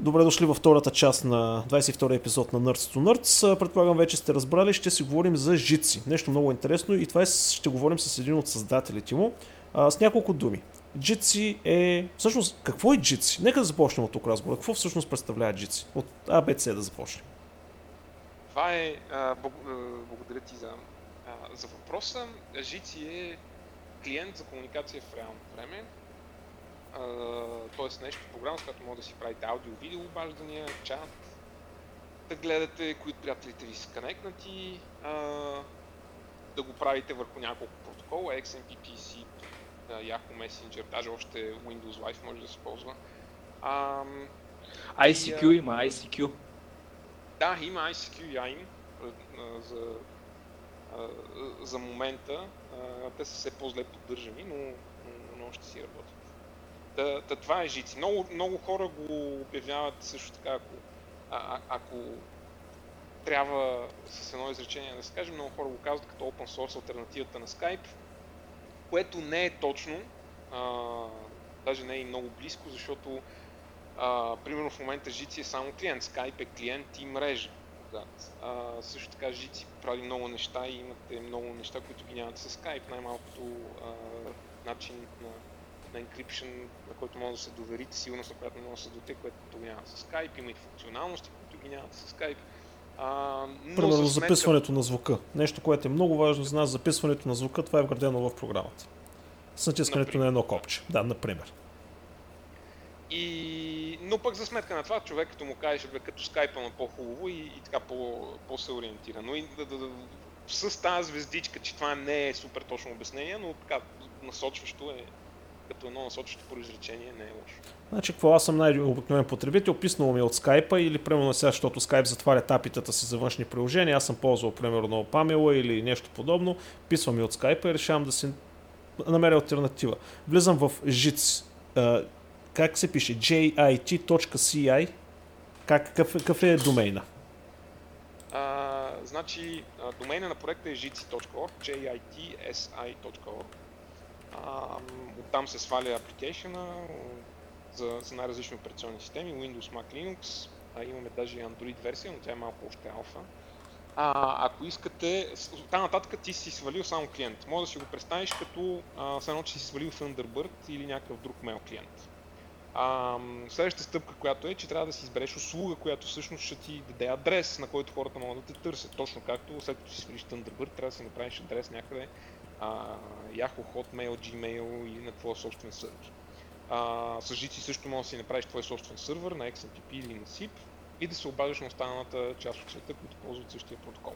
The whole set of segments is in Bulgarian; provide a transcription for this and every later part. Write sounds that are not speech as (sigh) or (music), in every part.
Добре дошли във втората част на 22 епизод на Nerds to Nerds. Предполагам вече сте разбрали, ще си говорим за жици. Нещо много интересно и това е, ще говорим с един от създателите му. А, с няколко думи. Jitsi е... Всъщност, какво е Jitsi? Нека да започнем от тук разговор. Какво всъщност представлява Jitsi? От ABC да започнем. Това е... А, благодаря ти за, а, за въпроса. Jitsi е клиент за комуникация в реално време т.е. нещо, програма, с която може да си правите аудио, видео, обаждания, чат, да гледате кои от приятелите ви са конектнати, а, да го правите върху няколко протокола, XMPP, Yahoo Messenger, даже още Windows Live може да се ползва. А, ICQ и, има, ICQ. Да, има ICQ и AIM за, за момента. Те са все по-зле поддържани, но, но, но още си работят. Та, та това е жици. Много, много хора го обявяват също така, ако, а, ако трябва с едно изречение да се каже, много хора го казват като open source альтернативата на Skype, което не е точно, а, даже не е и много близко, защото а, примерно в момента Жици е само клиент, Skype е клиент и мрежа. А, също така Жици прави много неща и имате много неща, които ги нямате с Skype, най-малкото а, начин на на encryption, на който може да се доверите, сигурност, на която може да се доверите, което няма с Skype, има и функционалности, които ги нямат с Skype. А, Примерно за сметка... записването на звука. Нещо, което е много важно за нас, записването на звука, това е вградено в програмата. С натискането например. на едно копче. Да, например. И... Но пък за сметка на това, човек като му кажеш, бе, като скайпа на по-хубаво и, и така по, по-се ориентира. Но и да, да, да, с тази звездичка, че това не е супер точно обяснение, но така насочващо е, като едно насочващо по изречение не е лошо. Значи, какво аз съм най-обикновен потребител, писнало ми е от скайпа или примерно сега, защото скайп затваря тапитата си за външни приложения, аз съм ползвал примерно Pamela или нещо подобно, писвам ми от скайпа и решавам да си намеря альтернатива. Влизам в JITS. как се пише? jit.ci. Как, какъв, какъв е домейна? А, значи, домейна на проекта е jitsi.org, jitsi.org оттам се сваля application за, за най-различни операционни системи, Windows, Mac, Linux, а, имаме даже и Android версия, но тя е малко още алфа. А, ако искате, там нататък ти си свалил само клиент. Може да си го представиш като все едно, че си свалил Thunderbird или някакъв друг мейл клиент. А, следващата стъпка, която е, че трябва да си избереш услуга, която всъщност ще ти даде адрес, на който хората могат да те търсят. Точно както след като си свалиш Thunderbird, трябва да си направиш адрес някъде а, Yahoo, Hotmail, Gmail и на твоя собствен сервер. А, с Jitsi също може да си направиш твой собствен сервер на XMPP или на SIP и да се обаждаш на останалата част от света, които ползват същия протокол.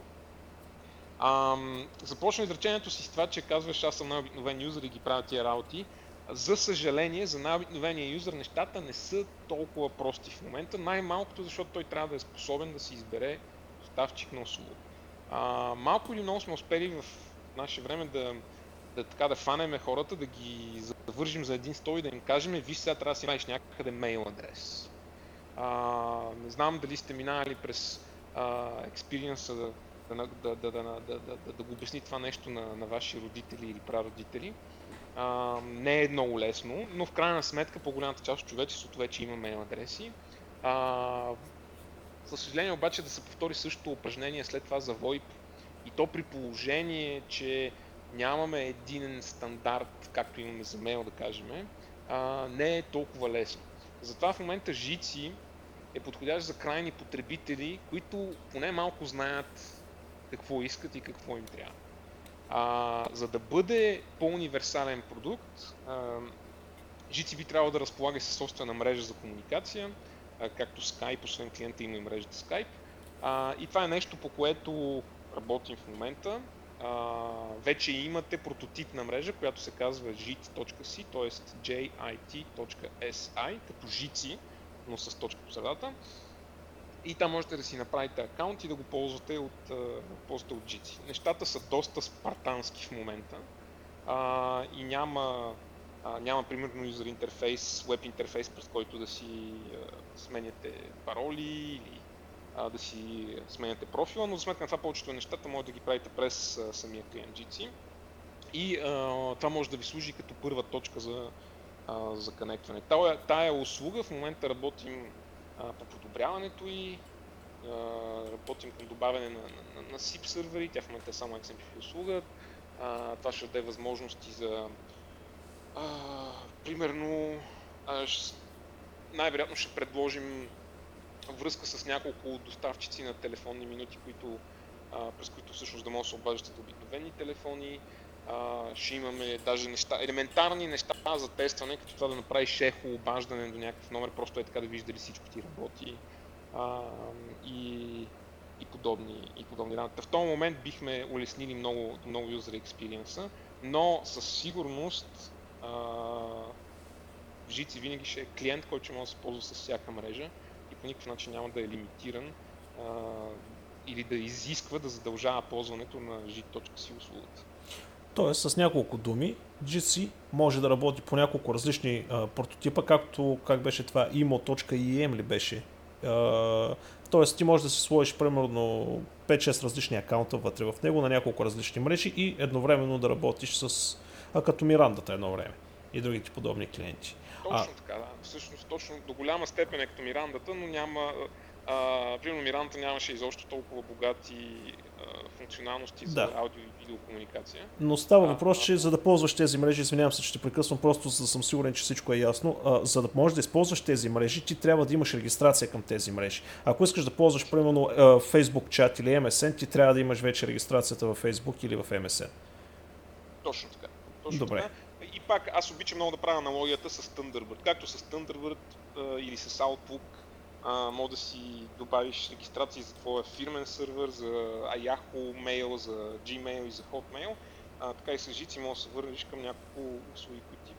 А, започна изречението си с това, че казваш, аз съм най-обикновен юзер и ги правя тия работи. За съжаление, за най-обикновения юзер нещата не са толкова прости в момента, най-малкото защото той трябва да е способен да си избере доставчик на услуга. Малко или много сме успели в наше време да, да, така, да фанеме хората, да ги завържим за един стол и да им кажем, виж сега трябва да си правиш някъде мейл адрес. А, не знам дали сте минали през експириенса да, да, да, да, да, да, да, да го обясни това нещо на, на ваши родители или прародители. А, не е много лесно, но в крайна сметка по-голямата част от човечеството вече има мейл адреси. А, за съжаление обаче да се повтори същото упражнение след това за VoIP и то при положение, че нямаме един стандарт, както имаме за мейл, да кажем, а, не е толкова лесно. Затова в момента Жици е подходящ за крайни потребители, които поне малко знаят какво искат и какво им трябва. А, за да бъде по-универсален продукт, а, Jitsi би трябвало да разполага със собствена мрежа за комуникация, а, както Skype, освен клиента има и мрежата Skype. А, и това е нещо, по което работим в момента. А, вече имате прототип на мрежа, която се казва jit.si, т.е. jit.si, като jitsi, но с точка по средата. И там можете да си направите акаунт и да го ползвате от, ползвате от Jitsi. Нещата са доста спартански в момента а, и няма, а, няма примерно юзер интерфейс, веб интерфейс, през който да си а, сменяте пароли или а, да си сменяте профила, но за сметка на това повечето нещата може да ги правите през а, самия Jitsi. И а, това може да ви служи като първа точка за, а, за конектване. Тая, тая услуга в момента работим а, по подобряването и а, работим към добавяне на, на, на SIP сервери, тя в момента е само XMPP услуга. А, това ще даде възможности за а, примерно а, най-вероятно ще предложим връзка с няколко доставчици на телефонни минути, които, а, през които всъщност да може да се обаждате обикновени телефони. А, ще имаме даже неща, елементарни неща за тестване, като това да направиш ехо, обаждане до някакъв номер, просто е така да вижда дали всичко ти работи а, и, и подобни, и подобни работи. В този момент бихме улеснили много, много user experience, но със сигурност а, Жици винаги ще е клиент, който може да се ползва с всяка мрежа по никакъв начин няма да е лимитиран а, или да изисква да задължава ползването на JIT.si услугата. Тоест, с няколко думи, GC може да работи по няколко различни а, прототипа, както как беше това imo.im ли беше. А, тоест, ти можеш да си сложиш примерно 5-6 различни акаунта вътре в него на няколко различни мрежи и едновременно да работиш с а, като Мирандата едно време и другите подобни клиенти. Точно а... така, да. Всъщност, точно до голяма степен е като Мирандата, но няма. А, примерно Мирандата нямаше изобщо толкова богати а, функционалности за Да. аудио и видеокомуникация. Но става А, въпрос, че за да ползваш тези мрежи, извинявам се, че те прекъсвам, просто за да съм сигурен, че всичко е ясно, а, за да можеш да използваш тези мрежи, ти трябва да имаш регистрация към тези мрежи. Ако искаш да ползваш, примерно, а, Facebook чат или MSN, ти трябва да имаш вече регистрацията в Facebook или в MSN. Точно така. Точно Добре. така. Пак аз обичам много да правя аналогията с Thunderbird. Както с Thunderbird а, или с Outlook, а, може да си добавиш регистрации за твоя фирмен сервер, за Yahoo Mail, за Gmail и за Hotmail. А, така и с Jitsi може да се върнеш към няколко услуги, които ти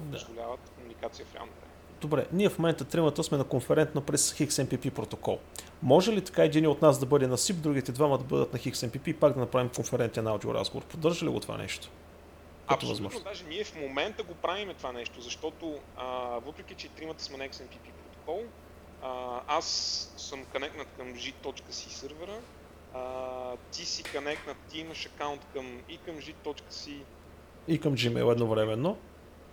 Да. позволяват комуникация в реално време. Добре, ние в момента тримата сме на конферентно през XMPP протокол. Може ли така един от нас да бъде на SIP, другите двама да бъдат на XMPP и пак да направим конферентен аудиоразговор? Поддържа ли го това нещо? Като Абсолютно, възможност. даже ние в момента го правим това нещо, защото а, въпреки, че тримата сме на XMPP протокол, а, аз съм конектнат към G.C сервера, а, ти си конектнат, ти имаш акаунт към, и към G.C И към Gmail едновременно.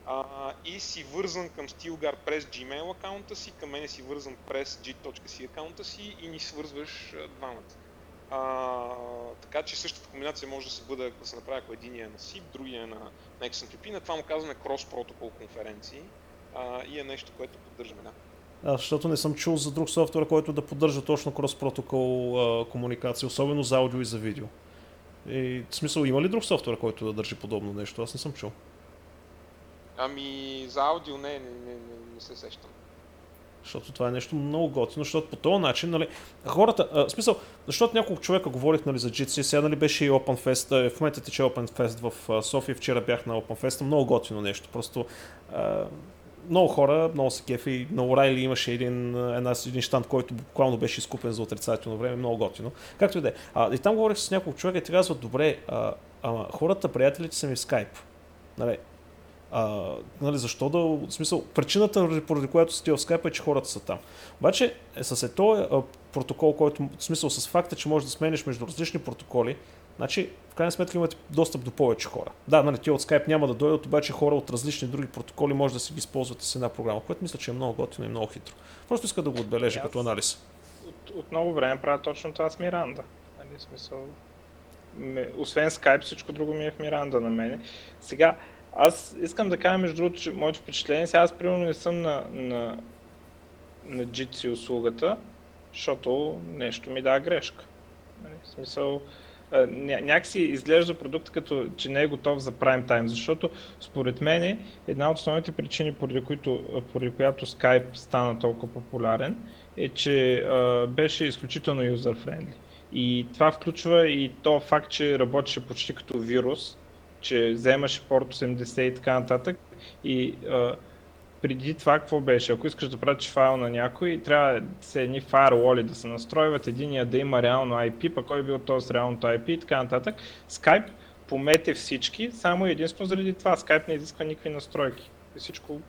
а, и си вързан към Stilgar през Gmail акаунта си, към мен си вързан през G.C акаунта си и ни свързваш двамата. А, така че същата комбинация може да се бъде, да се направи ако един е на SIP, другия е на, на XMPP. На това му казваме Cross Protocol конференции а, и е нещо, което поддържаме. Да. А, защото не съм чул за друг софтуер, който да поддържа точно протокол а, комуникация, особено за аудио и за видео. И, в смисъл, има ли друг софтуер, който да държи подобно нещо? Аз не съм чул. Ами за аудио не, не, не, не, не се сещам. Защото това е нещо много готино, защото по този начин, нали, хората, а, в смисъл, защото няколко човека говорих нали, за GC, сега нали, беше и OpenFest, а, в момента тече OpenFest в а, София, вчера бях на OpenFest, много готино нещо, просто а, много хора, много се кефи, на Орайли имаше един, една, един штант, който буквално беше изкупен за отрицателно време, много готино. Както и да е. И там говорих с няколко човека и те казват, добре, а, ама хората, приятелите са ми в Skype. Нали, а, нали, защо да... В смисъл, причината, поради която си ти в Skype е, че хората са там. Обаче, е, с е този протокол, който, в смисъл, с факта, че можеш да смениш между различни протоколи, значи, в крайна сметка имате достъп до повече хора. Да, нали, ти от Skype няма да дойдат, обаче хора от различни други протоколи може да си ги използвате с една програма, което мисля, че е много готино и много хитро. Просто иска да го отбележа Аз- като анализ. От, от много време правя точно това с Миранда. Нали, смисъл, освен Skype, всичко друго ми е в Миранда на мене. Сега, аз искам да кажа, между другото, че моето впечатление, сега аз примерно не съм на, на, на Jitsi услугата, защото нещо ми дава грешка. Нали, в смисъл, някакси изглежда продукт като, че не е готов за прайм тайм, защото според мен една от основните причини, поради, които, поради която Skype стана толкова популярен, е, че а, беше изключително юзер-френдли. И това включва и то факт, че работеше почти като вирус, че вземаше порт 80 и така нататък. И а, преди това какво беше? Ако искаш да пратиш файл на някой, трябва се едни фаерволи да се настройват, единия да има реално IP, пък кой е бил този с реалното IP и така нататък. Skype помете всички, само и единствено заради това. Skype не изисква никакви настройки. Всичко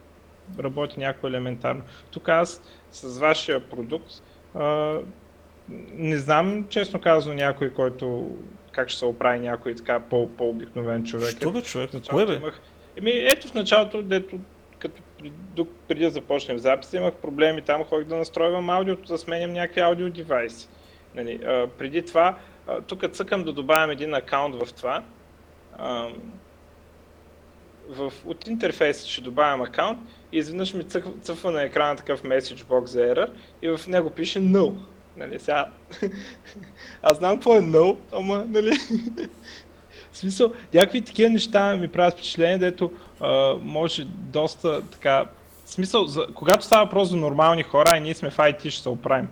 работи някакво елементарно. Тук аз с вашия продукт а, не знам, честно казано, някой, който как ще се оправи някой така по, по-обикновен човек. Що бе, човек? В Кое бе? имах... Еми, ето в началото, дето като преди да започнем записа, имах проблеми там, ходих да настройвам аудиото, да сменям някакви аудио девайси. Нали, а, преди това, тук цъкам да добавям един акаунт в това. А, в, от интерфейса ще добавям акаунт и изведнъж ми цъфва, цъфва на екрана такъв message box за error и в него пише no. Нали, сега... (laughs) Аз знам какво е no, ама, нали... (laughs) В смисъл, някакви такива неща ми правят впечатление, дето а, може доста така... В смисъл, за, когато става въпрос за нормални хора, и ние сме в IT, ще се оправим.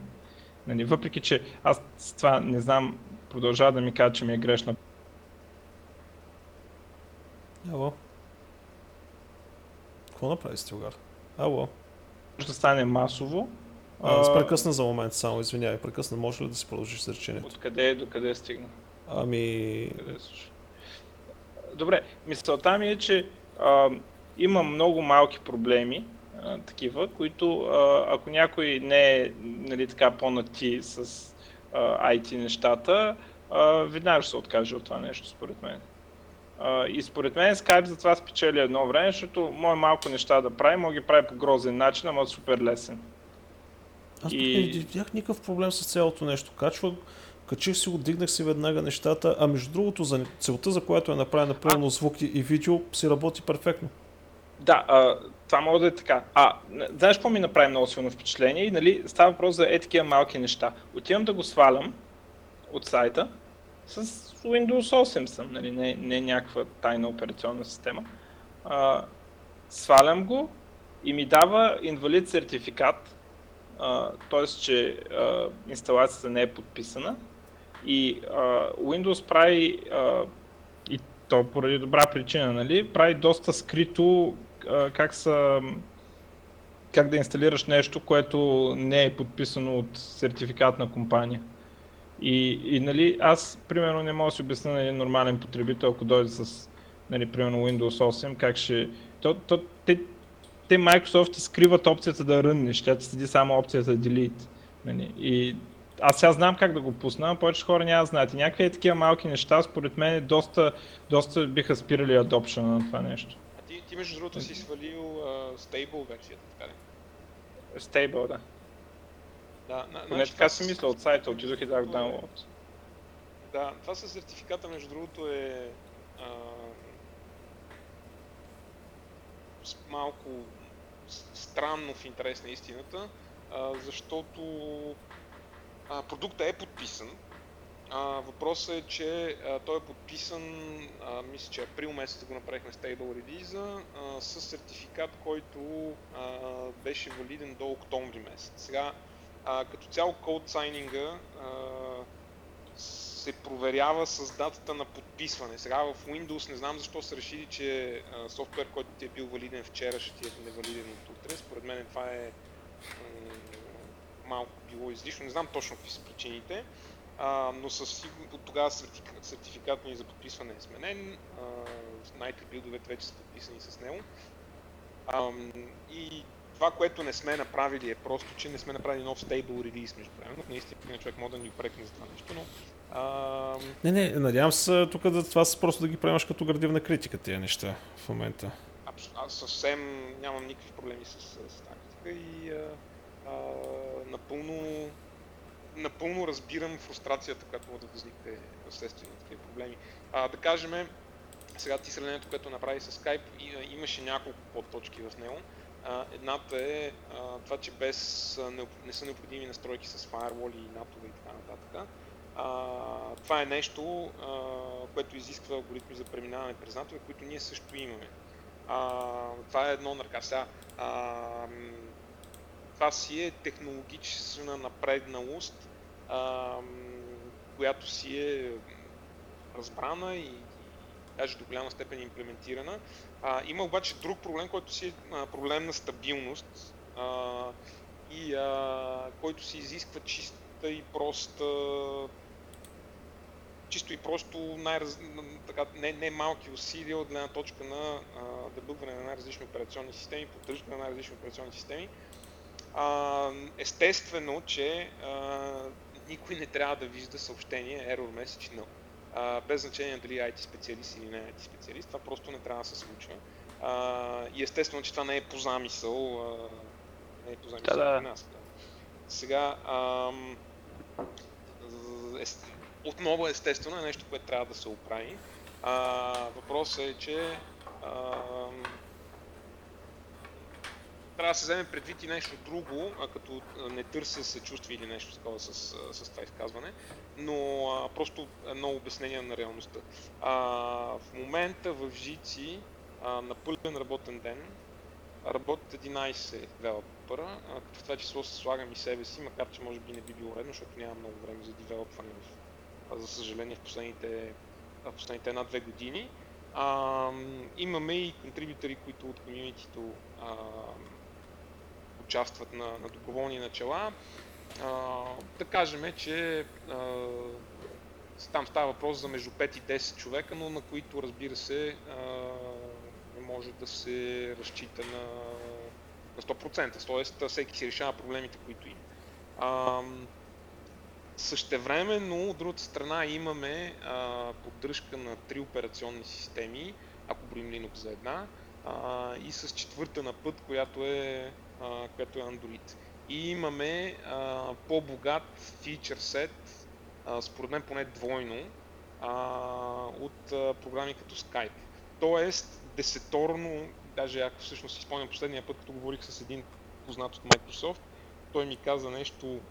Нали, въпреки, че аз с това не знам, продължава да ми кажа, че ми е грешна. Ало. Какво направи Стилгар? Ало. Може да стане масово. А, а, прекъсна за момент само, извинявай, прекъсна. Може ли да си продължиш с речението? Откъде до къде стигна? Ами... Добре, мисълта ми е, че а, има много малки проблеми, а, такива, които а, ако някой не е нали, така по-нати с а, IT нещата, а, веднага ще се откаже от това нещо, според мен. А, и според мен Skype затова спечели едно време, защото може малко неща да прави, може ги прави по грозен начин, ама супер лесен. Аз и... не видях никакъв проблем с цялото нещо. Качва, качих си го, дигнах си веднага нещата, а между другото за целта, за която е направена примерно звук и видео, си работи перфектно. Да, а, това може да е така. А, знаеш какво ми направи много силно впечатление? И, нали, става въпрос за е такива малки неща. Отивам да го свалям от сайта с Windows 8 съм, нали, не, не някаква тайна операционна система. А, свалям го и ми дава инвалид сертификат, т.е. че а, инсталацията не е подписана и а, Windows прави а, и то поради добра причина, нали, прави доста скрито а, как са как да инсталираш нещо, което не е подписано от сертификатна компания. И, и нали, аз, примерно, не мога да си обясня на един нормален потребител, ако дойде с, нали, примерно, Windows 8, как ще... То, то, те, те Microsoft скриват опцията да ръннеш, тя ти седи само опцията Delete. Нали? И аз сега знам как да го пусна, повече хора няма да знаят. И някакви е такива малки неща, според мен, доста, доста биха спирали адопшена на това нещо. А ти, ти между другото си свалил uh, Stable версията, така ли? Stable, да. Да, на, Поне значи, така си мисля от сайта, отидох и дах download. Да, това със сертификата, между другото, е а, малко странно в интерес на истината, а, защото а, продуктът е подписан. А, въпросът е, че а, той е подписан, а, мисля, че април месец го направихме Stable Release, а, с сертификат, който а, беше валиден до октомври месец. Сега, а, като цяло код сайнинга се проверява с датата на подписване. Сега в Windows не знам защо са решили, че софтуер, който ти е бил валиден вчера, ще ти е невалиден от утре. Според мен това е малко било излишно. Не знам точно какви са причините, а, но със от тогава сертификат ни за подписване е сменен. Най-те билдовете вече са подписани с него. А, и това, което не сме направили е просто, че не сме направили нов стейбл релиз между време. Наистина човек може да ни опрекне за това нещо, но... А... Не, не, надявам се тук да това просто да ги приемаш като градивна критика тия неща в момента. Аз съвсем нямам никакви проблеми с, с тактика и а, а, напълно, напълно разбирам фрустрацията, която може да възникне вследствие на такива проблеми. А, да кажем, сега ти сравнението, което направи с Skype, имаше няколко подточки в него. Едната е това, че без не са необходими настройки с firewall и натове и така нататък. Това е нещо, което изисква алгоритми за преминаване през натове, които ние също имаме. Това е едно на ръка. Сега, това си е технологична напредналост, която си е разбрана и даже до голяма степен имплементирана. А, има обаче друг проблем, който си е а, проблем на стабилност а, и а, който си изисква чиста и проста чисто и просто най така, не, не малки усилия от гледна точка на дебъгване на най-различни операционни системи, поддръжка на най-различни операционни системи. А, естествено, че а, никой не трябва да вижда съобщение error message no а, без значение дали IT специалист или не IT специалист, това просто не трябва да се случва. А, и естествено, че това не е по замисъл. А, не е по замисъл Да, нас. Да. Сега, ам, е, отново естествено е нещо, което трябва да се оправи. А, въпросът е, че ам, трябва да се вземе предвид и нещо друго, а като не търся съчувствие или нещо такова с, с това изказване, но а, просто едно обяснение на реалността. А, в момента в Жици а, на пълен работен ден работят 11 девелопера, в това число се слагам и себе си, макар че може би не би било редно, защото няма много време за девелопване, за съжаление, в последните, в последните една-две години. А, имаме и контрибютори, които от комьюнитито участват на, на доброволни начала. А, да кажем, че а, там става въпрос за между 5 и 10 човека, но на които разбира се не може да се разчита на, на 100%. Тоест всеки си решава проблемите, които има. А, Същевременно, от другата страна, имаме а, поддръжка на три операционни системи, ако броим Linux за една, а, и с четвърта на път, която е, а, която е Android. И имаме а, по-богат фичър сет, според мен поне двойно, а, от а, програми като Skype. Тоест, десеторно, даже ако всъщност си спомням последния път, като говорих с един познат от Microsoft, той ми каза нещо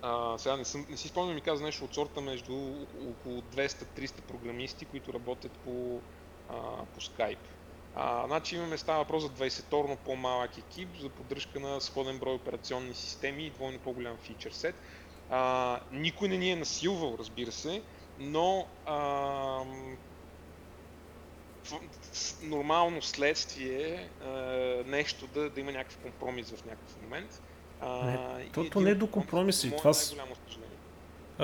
а, сега не, съм, не си спомням, ми каза нещо от сорта между около 200-300 програмисти, които работят по, а, по Skype. А, значи имаме, става въпрос за 20-торно по-малък екип за поддръжка на сходен брой операционни системи и двойно по-голям фичър сет. А, никой не ни е насилвал, разбира се, но а, нормално следствие а, нещо да, да има някакъв компромис в някакъв момент. А, Не, то- то не е до компромиси, това с- най-голямо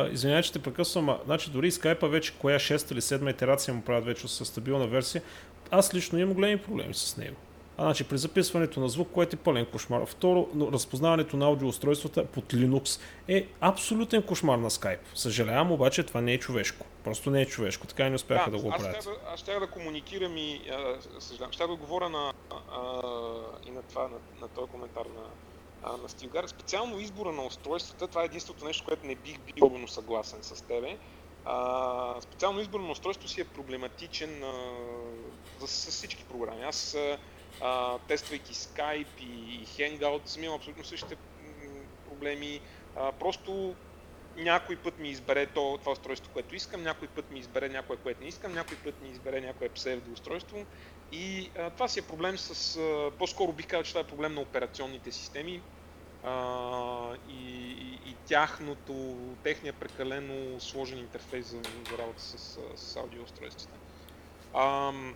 извинявай, че те прекъсвам, а, значи дори и скайпа вече, коя 6 или 7 итерация му правят вече с стабилна версия, аз лично имам големи проблеми с него. А, значи при записването на звук, което е пълен кошмар. Второ, разпознаването на аудиоустройствата под Linux е абсолютен кошмар на Skype. Съжалявам, обаче това не е човешко. Просто не е човешко. Така и не успяха да, го аз оправят. щях да, аз да комуникирам и, а, съжалявам, щях да отговоря на, а, и на това, на, на този коментар на, а, на Стилгар. Специално избора на устройствата, това е единственото нещо, което не бих бил съгласен с тебе. А, специално избор на устройство си е проблематичен а, за, с всички програми. Аз, а, тествайки Skype и Hangout, съм имал абсолютно същите проблеми. А, просто някой път ми избере то, това устройство, което искам, някой път ми избере някое, което не искам, някой път ми избере някое псевдо устройство. И а, това си е проблем с... А, по-скоро бих казал, че това е проблем на операционните системи а, и, и, и тяхното, техния прекалено сложен интерфейс за, за работа с, с аудиоустройствата. Ам,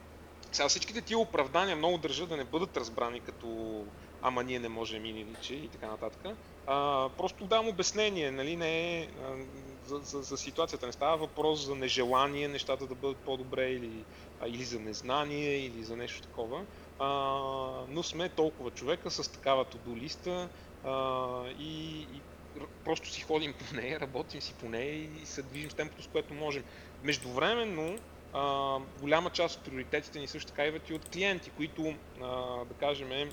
сега всичките тия оправдания много държа да не бъдат разбрани като ама ние не можем или личи и така нататък. А, просто давам обяснение, нали, не е а, за, за, за ситуацията. Не става въпрос за нежелание нещата да бъдат по-добре или, а, или за незнание или за нещо такова. А, но сме толкова човека с такава to листа а, и, и просто си ходим по нея, работим си по нея и се движим с темпото, с което можем. Междувременно, а, голяма част от приоритетите ни също така идват и от клиенти, които, а, да кажем,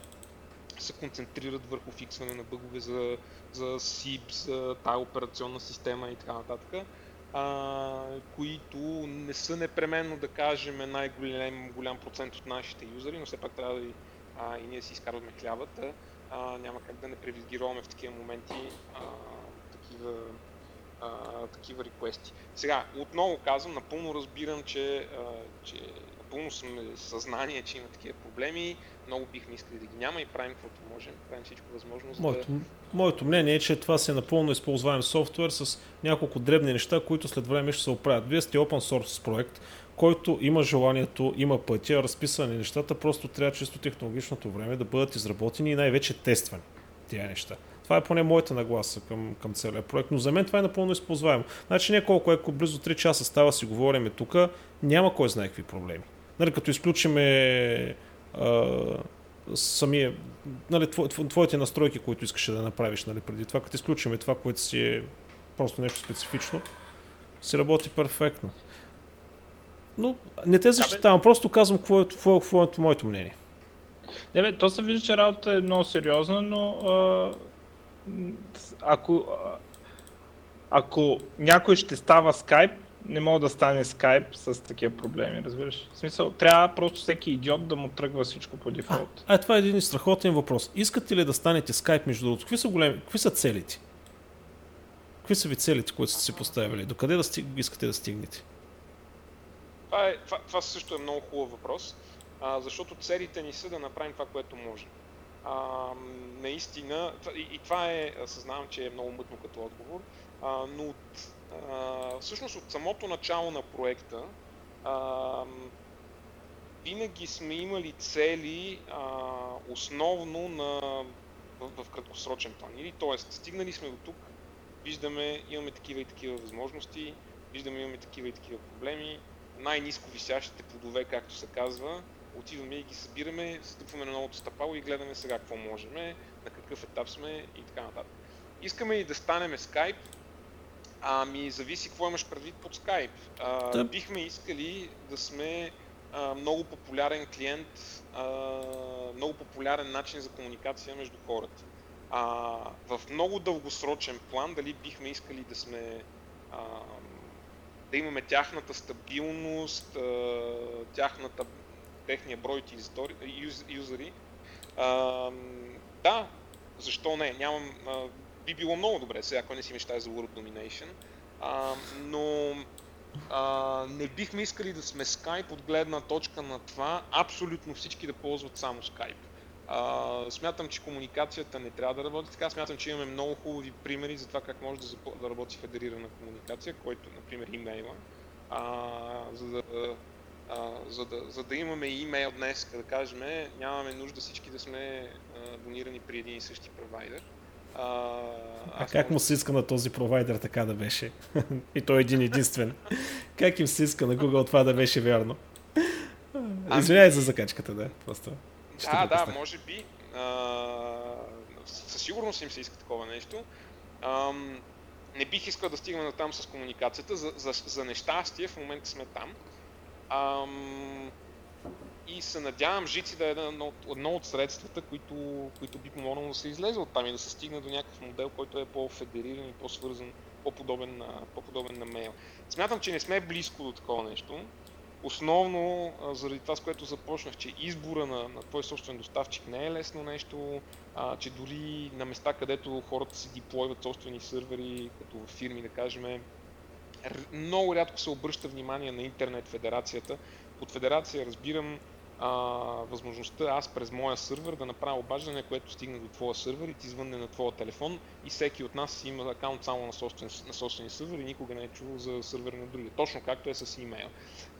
се концентрират върху фиксване на бъгове за, за SIP, за тая операционна система и така нататък, а, които не са непременно, да кажем, най-голям голям процент от нашите юзери, но все пак трябва да и, а, и ние си изкарваме хлябата. А, няма как да не привилегироваме в такива моменти а, такива, а, такива реквести. Сега, отново казвам, напълно разбирам, че, а, че напълно съм съзнание, че има такива проблеми. Много бихме искали да ги няма и правим каквото можем. Правим всичко възможно, за да... Моето, моето мнение е, че това си е напълно използваем софтуер с няколко дребни неща, които след време ще се оправят. Вие сте open source проект, който има желанието, има пътя, разписани нещата, просто трябва чисто технологичното време да бъдат изработени и най-вече тествани тия неща. Това е поне моята нагласа към, към целия проект, но за мен това е напълно използваемо. Значи не колко, ако близо 3 часа става си говориме тук, няма кой знае какви проблеми. Нали, като изключиме самия, нали, тво- тво- твоите настройки, които искаше да направиш нали, преди това, като изключиме това, което си е просто нещо специфично, си работи перфектно. Но не те защитавам, просто казвам какво е, какво е, какво е моето мнение. Не, бе, то се вижда, че работата е много сериозна, но а, ако, а, ако някой ще става скайп, не мога да стане скайп с такива проблеми, разбираш? В смисъл, трябва просто всеки идиот да му тръгва всичко по дефолт. А, а това е един страхотен въпрос. Искате ли да станете скайп между другото? Какви са, големи, какви са целите? Какви са ви целите, които сте си поставили? Докъде да стиг... искате да стигнете? Това, е, това, това също е много хубав въпрос, а, защото целите ни са да направим това, което можем. А, наистина, и, и това е, съзнавам, че е много мътно като отговор, а, но от, а, всъщност от самото начало на проекта а, винаги сме имали цели а, основно на, в, в краткосрочен план. Или, т.е. стигнали сме до тук, виждаме, имаме такива и такива възможности, виждаме, имаме такива и такива проблеми, най-низко висящите плодове, както се казва, отиваме и ги събираме, стъпваме на новото стъпало и гледаме сега какво можем, на какъв етап сме и така нататък. Искаме и да станем Skype, ами зависи какво имаш предвид под Skype. А, да. Бихме искали да сме а, много популярен клиент, а, много популярен начин за комуникация между хората. А, в много дългосрочен план, дали бихме искали да сме а, да имаме тяхната стабилност, тяхната, техния брой утилизатори, юзери. Да, защо не? Нямам, би било много добре, сега ако не си мечтая за World Domination, но а, не бихме искали да сме Skype от гледна точка на това абсолютно всички да ползват само Skype. А, смятам, че комуникацията не трябва да работи така. Смятам, че имаме много хубави примери за това как може да, запо... да работи федерирана комуникация, който, например, имейла. А, за, да, а, за, да, за да имаме имейл днес, да кажем, нямаме нужда всички да сме а, донирани при един и същи провайдер. А, а как му се иска на този провайдер така да беше? (laughs) и той е един единствен. как им се иска на Google това да беше вярно? Ами- Извинявай за закачката, да. Просто. Ще да, да, може би. А, със сигурност им се иска такова нещо. А, не бих искал да стигнем на там с комуникацията. За, за, за нещастие в момента сме там. А, и се надявам Жици да е едно, едно от средствата, които, които би помогнало да се излезе от там и да се стигне до някакъв модел, който е по-федериран и по-свързан, по-подобен на, по-подобен на мейл. Смятам, че не сме близко до такова нещо основно заради това, с което започнах, че избора на, на твой собствен доставчик не е лесно нещо, а, че дори на места, където хората си диплойват собствени сървъри, като в фирми, да кажем, много рядко се обръща внимание на интернет федерацията. Под федерация разбирам а, възможността аз през моя сървър да направя обаждане, което стигне до твоя сървър и ти звънне на твоя телефон и всеки от нас има акаунт само на собствен, на собствен сървър и никога не е чувал за сървър на другия. Точно както е с имейл.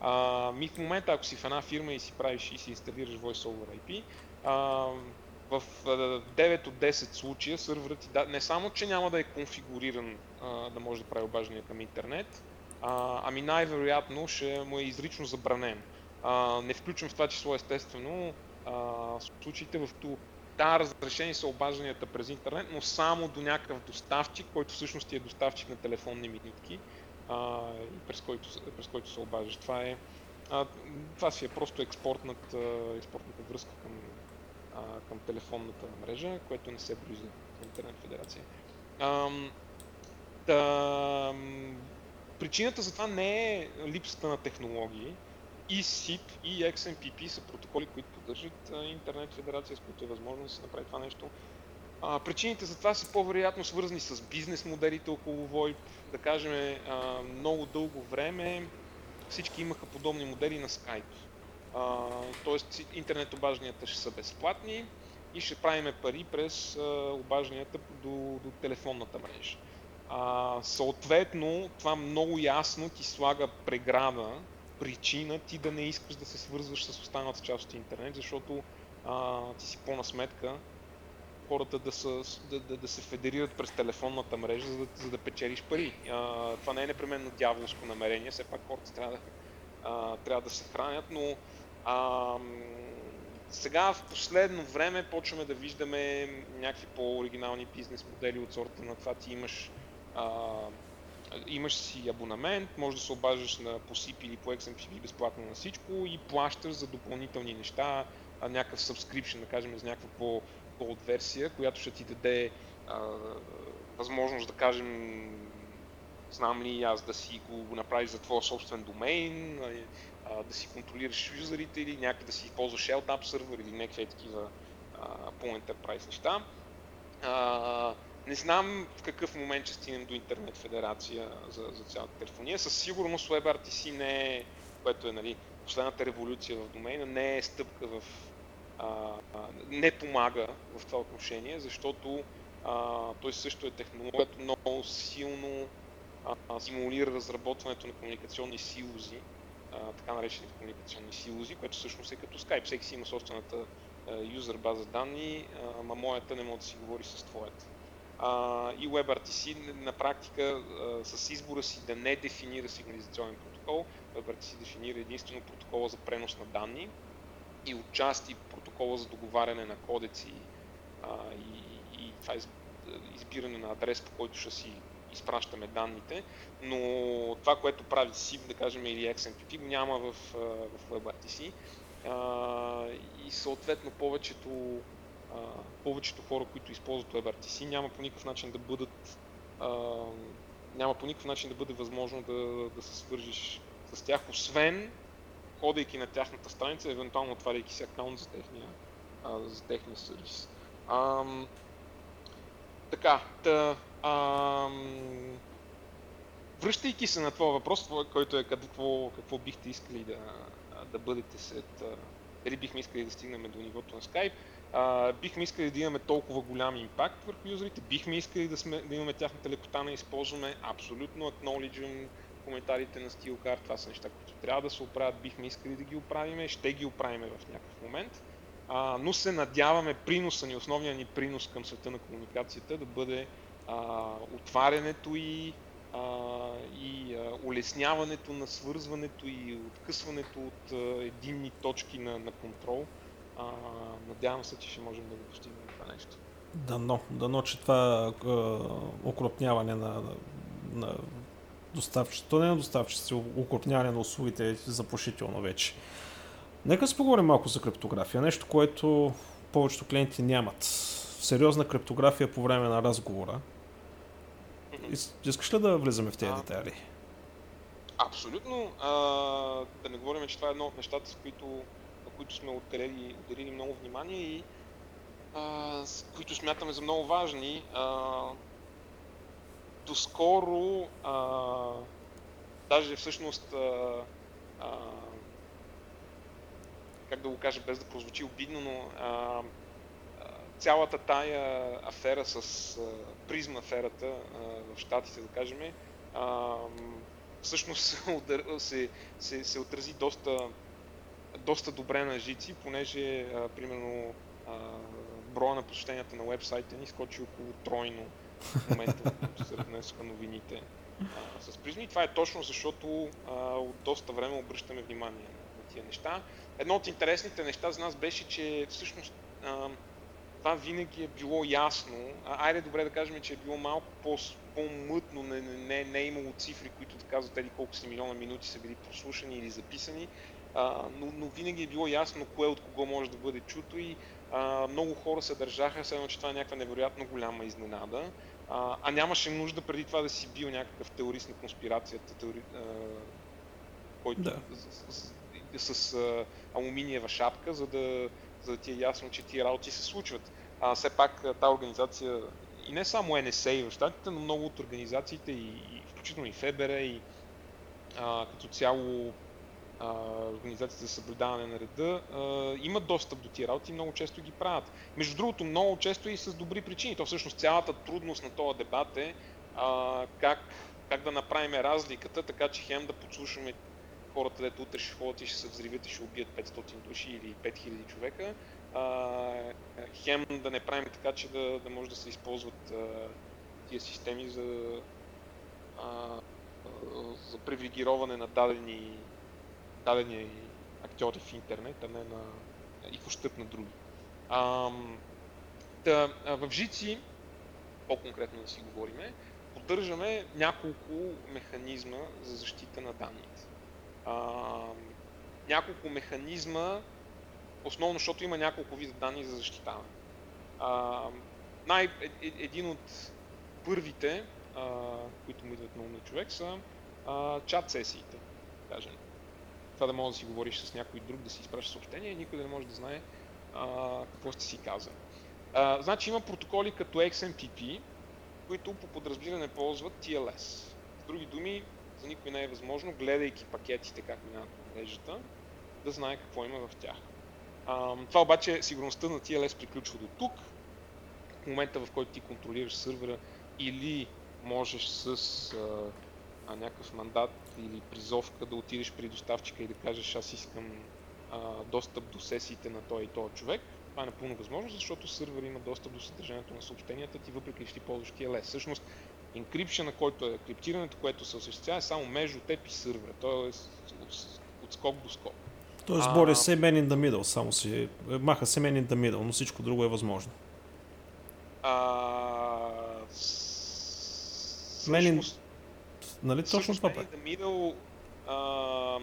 А, ми в момента, ако си в една фирма и си правиш и си инсталираш Voice over IP, а, в 9 от 10 случая сървърът ти да, не само, че няма да е конфигуриран а, да може да прави обаждания към интернет, а, ами най-вероятно ще му е изрично забранен. А, не включвам в това число естествено а, случаите, в които да, разрешени са обажданията през интернет, но само до някакъв доставчик, който всъщност е доставчик на телефонни минитки, а, през, който, през който се обаждаш. Това, е, а, това си е просто експортната, експортната връзка към, а, към телефонната мрежа, което не се брои за Интернет Федерация. А, да, причината за това не е липсата на технологии, и SIP и XMPP са протоколи, които поддържат интернет федерация, с които е възможно да се направи това нещо. А, причините за това са по-вероятно свързани с бизнес моделите около VoIP. Да кажем, а, много дълго време всички имаха подобни модели на Skype. А, тоест интернет обажданията ще са безплатни и ще правиме пари през а, обажданията до, до телефонната мрежа. А, съответно, това много ясно ти слага преграда причина ти да не искаш да се свързваш с останалата част от интернет, защото а, ти си по насметка хората да, са, да, да, да се федерират през телефонната мрежа, за да, за да печелиш пари. А, това не е непременно дяволско намерение, все пак хората трябва да, а, трябва да се хранят, но а, сега в последно време почваме да виждаме някакви по-оригинални бизнес модели от сорта на това ти имаш а, имаш си абонамент, може да се обаждаш на по SIP или по XMPP безплатно на всичко и плащаш за допълнителни неща, някакъв subscription, да кажем, за някаква по-голд версия, която ще ти даде а, възможност да кажем, знам ли аз да си го направиш за твоя собствен домейн, а, да си контролираш юзерите или някак да си ползваш LTAP сервер или някакви такива по-enterprise неща. А, не знам в какъв момент ще стигнем до интернет федерация за, за цялата телефония. Със сигурност WebRTC не е, което е нали, последната революция в домейна, не е стъпка в... А, а, не помага в това отношение, защото а, той също е технология, която много силно симулира разработването на комуникационни силози, а, така наречените комуникационни силози, което всъщност е като Skype. Всеки си има собствената юзер база данни, ама моята не може да си говори с твоята. А, и WebRTC на практика а, с избора си да не дефинира сигнализационен протокол, WebRTC дефинира единствено протокола за пренос на данни и отчасти протокола за договаряне на кодеци а, и, и това избиране на адрес, по който ще си изпращаме данните, но това, което прави SIP, да кажем, или XMPP, го няма в, в WebRTC а, и съответно повечето, а, повечето хора, които използват WebRTC, няма по никакъв начин да бъдат а, няма по никакъв начин да бъде възможно да, да се свържиш с тях, освен ходейки на тяхната страница, евентуално отваряйки си аккаунт за техния, а, за техния сервис. Ам, така, та, ам, връщайки се на това въпрос, който е какво, какво бихте искали да, да бъдете след... Дали бихме искали да стигнем до нивото на Skype, а, бихме искали да имаме толкова голям импакт върху юзерите, бихме искали да, сме, да имаме тяхната лекота на използване, абсолютно acknowledgeам коментарите на SteelCard, това са неща, които трябва да се оправят, бихме искали да ги оправиме, ще ги оправиме в някакъв момент, а, но се надяваме приноса ни, основният ни принос към света на комуникацията да бъде а, отварянето и а, и а, улесняването на свързването и откъсването от а, единни точки на, на контрол. А, надявам се, че ще можем да го постигнем това нещо. Дано, дано, че това а, окрупняване на, на, доставчиците, не на доставчиците, окрупняване на услугите е заплашително вече. Нека си поговорим малко за криптография. Нещо, което повечето клиенти нямат. Сериозна криптография по време на разговора Искаш ли да влизаме в тези детайли? Абсолютно. А, да не говорим, че това е едно от нещата, с които, които сме отделили, отделили много внимание и а, които смятаме за много важни. А, доскоро, а, даже всъщност, а, а, как да го кажа без да прозвучи обидно, но а, цялата тая афера с призма аферата в Штатите, да кажем, всъщност (laughs) се, се, се отрази доста, доста добре на жици, понеже примерно броя на посещенията на вебсайта ни скочи около тройно в момента, (laughs) се разнесоха новините а, с призми. Това е точно защото а, от доста време обръщаме внимание на тия неща. Едно от интересните неща за нас беше, че всъщност а, това винаги е било ясно. А, айде добре да кажем, че е било малко по, по-мътно, не, не, не е имало цифри, които да казват еди колко си милиона минути са били прослушани или записани, а, но, но винаги е било ясно кое от кого може да бъде чуто и а, много хора се държаха, следно, че това е някаква невероятно голяма изненада, а, а нямаше нужда преди това да си бил някакъв теорист на конспирацията, теори, а, който да. с, с, с, а, алуминиева шапка, за да за да ти е ясно, че тия работи се случват. А, все пак тази организация, и не само NSA в щатите, но много от организациите, и, и включително и ФБР, и а, като цяло а, организацията за съблюдаване на реда, а, имат достъп до тия работи и много често ги правят. Между другото, много често и с добри причини. То всъщност цялата трудност на този дебат е а, как, как да направим разликата, така че хем да подслушаме хората, дето утре ще ходят и ще се взривят и ще убият 500 души или 5000 човека, а, хем да не правим така, че да, да може да се използват а, тия системи за, а, за привилегироване на дадени, дадени актьори в интернет, а не на, и в ущъп на други. А, да, в Жици по-конкретно да си говориме, поддържаме няколко механизма за защита на данните. А, няколко механизма, основно защото има няколко вида данни за защитаване. А, най- е- е- един от първите, а, които му идват на ум на човек, са а, чат сесиите, кажем. Това да може да си говориш с някой друг, да си изпращаш съобщение никой да не може да знае а, какво сте си казали. А, значи има протоколи като XMPP, които по подразбиране ползват TLS. С други думи, за никой не е възможно, гледайки пакетите как минават по мрежата, да знае какво има в тях. А, това обаче сигурността на TLS приключва до тук. В момента в който ти контролираш сървъра или можеш с а, а, някакъв мандат или призовка да отидеш при доставчика и да кажеш аз искам а, достъп до сесиите на той и този човек, това е напълно възможно, защото сървър има достъп до съдържанието на съобщенията ти, въпреки че ти ползваш TLS. Всъщност, на който е криптирането, което се осъществява е само между теб и сървъра. То е от, от скок до скок. Тоест, Боря се man in the middle, само си маха се man in the middle, но всичко друго е възможно. А, Мен Нали точно това прави? Middle, а,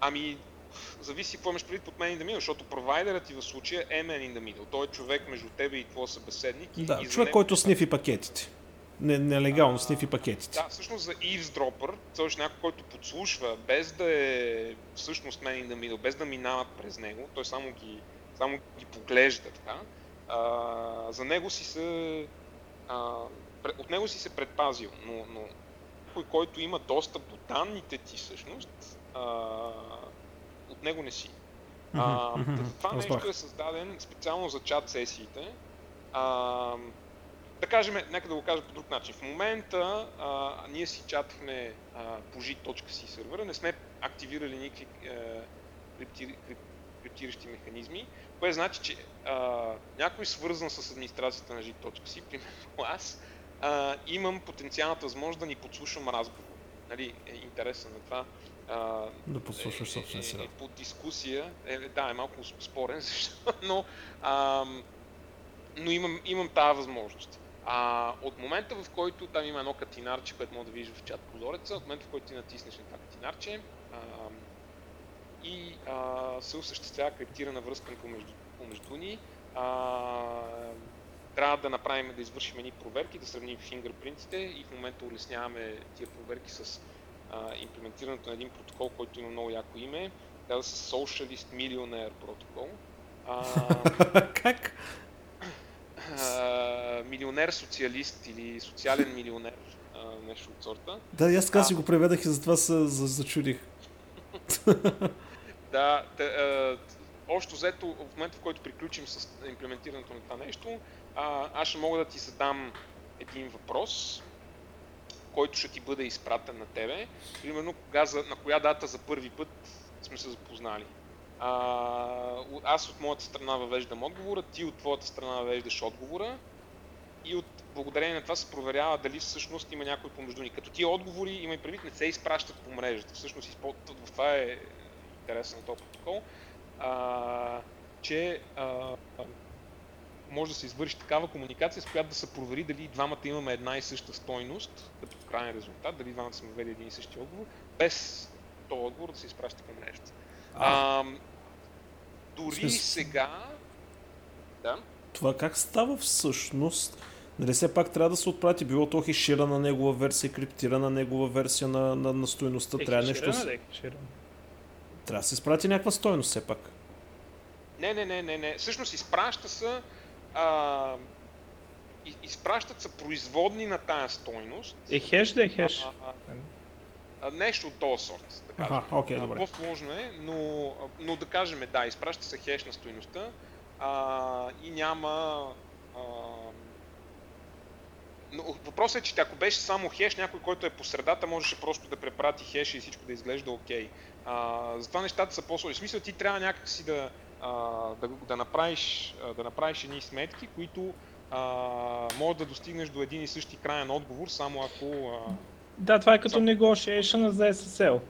ами, зависи какво имаш предвид под Man in the Middle, защото провайдерът ти в случая е Man in the Middle. Той е човек между тебе и твой събеседник. Да, и човек, който снифи пакетите. Не, нелегално а, снифи пакетите. Да, всъщност за eavesdropper, т.е. някой, който подслушва, без да е всъщност Man in the Middle, без да минават през него, той само ги, само ги поглежда така, а, за него си се а, от него си се предпазил, но, но някой, който има достъп до данните ти всъщност, а, от него не си. А, това нещо е създаден специално за чат сесиите. А, да кажем, нека да го кажа по друг начин. В момента а, ние си чатахме а, по G.C сервера, не сме активирали никакви е, криптир, криптиращи механизми, което значи, че а, някой свързан с администрацията на G.C, (laughs) примерно аз, а, имам потенциалната възможност да ни подслушам разговор. Нали, е интересен на това. А, да подслушаш е, собствения си. Е, е, по дискусия, е, да, е малко спорен, (laughs) защо, но, а, но имам, имам тази възможност. А, от момента в който там има едно катинарче, което може да видиш в чат прозореца, от момента в който ти натиснеш на това катинарче а, и а, се осъществява криптирана връзка помежду, помежду ни, а, трябва да направим, да извършим едни проверки, да сравним фингърпринтите и в момента улесняваме тия проверки с а, имплементирането на един протокол, който има много яко име. Казва се Socialist Millionaire протокол. А, (laughs) как? А, милионер социалист или социален милионер, а, нещо от сорта. Да, аз така си го преведах и затова се зачудих. (laughs) да, да, общо взето, в момента в който приключим с имплементирането на това нещо, а, аз ще мога да ти задам един въпрос, който ще ти бъде изпратен на тебе. Примерно, кога, за, на коя дата за първи път сме се запознали. А, аз от моята страна въвеждам отговора, ти от твоята страна въвеждаш отговора и от благодарение на това се проверява дали всъщност има някой помежду ни. Като тия отговори, има и предвид, не се изпращат по мрежата. Всъщност, това е интересен на този протокол, а, че а, може да се извърши такава комуникация, с която да се провери дали двамата имаме една и съща стойност, като крайен резултат, дали двамата сме ввели един и същи отговор, без този отговор да се изпраща към мрежата. А, дори смисъл... сега... Да? Това как става всъщност? Нали все пак трябва да се отпрати, било то хеширана негова версия, криптирана негова версия на, на, на стоеността. Е, трябва нещо... Да, е трябва да се изпрати някаква стойност все пак. Не, не, не, не, не. Всъщност изпраща се а, изпращат са производни на тая стойност. Е хеш да е хеш. А, а, а, нещо от този сорт. Да кажем. Ага, okay, добре. По-сложно е, но, но да кажем, да, изпраща се хеш на стойността а, и няма... А, но въпросът е, че ако беше само хеш, някой, който е по средата, можеше просто да препрати хеш и всичко да изглежда окей. Okay. затова нещата са по-сложни. В смисъл, ти трябва някакси да, да, да, направиш, да направиш едни сметки, които а, могат да достигнеш до един и същи крайен отговор, само ако... А... Да, това е като negotiation за SSL.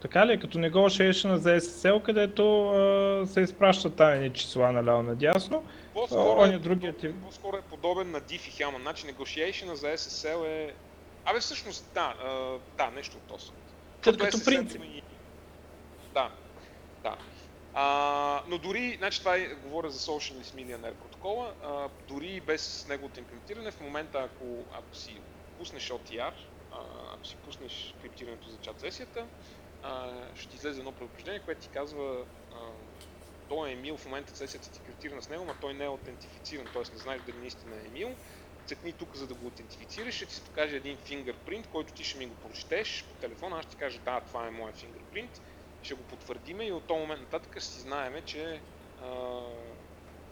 Така ли? е? Като negotiation за SSL, където а, се изпращат тайни числа наляво надясно. По-скоро, е, другият по-скоро е подобен на Diff и Hellman. Значи negotiation за SSL е... Абе всъщност да, а, да, нещо от този. Като, като SSL принцип. и- Да, да. А, но дори, значи това е, говоря за Socialist Millionaire протокола, а, дори без неговото имплементиране, в момента ако, ако си пуснеш OTR, а, ако си пуснеш криптирането за чат сесията, а, ще ти излезе едно предупреждение, което ти казва а, той е Емил, в момента сесията ти криптирана с него, но той не е аутентифициран, т.е. не знаеш дали наистина е Емил. Цъкни тук, за да го аутентифицираш, ще ти се покаже един фингърпринт, който ти ще ми го прочетеш по телефона, аз ще ти кажа да, това е моя фингърпринт, ще го потвърдиме и от този момент нататък ще си знаеме, че а,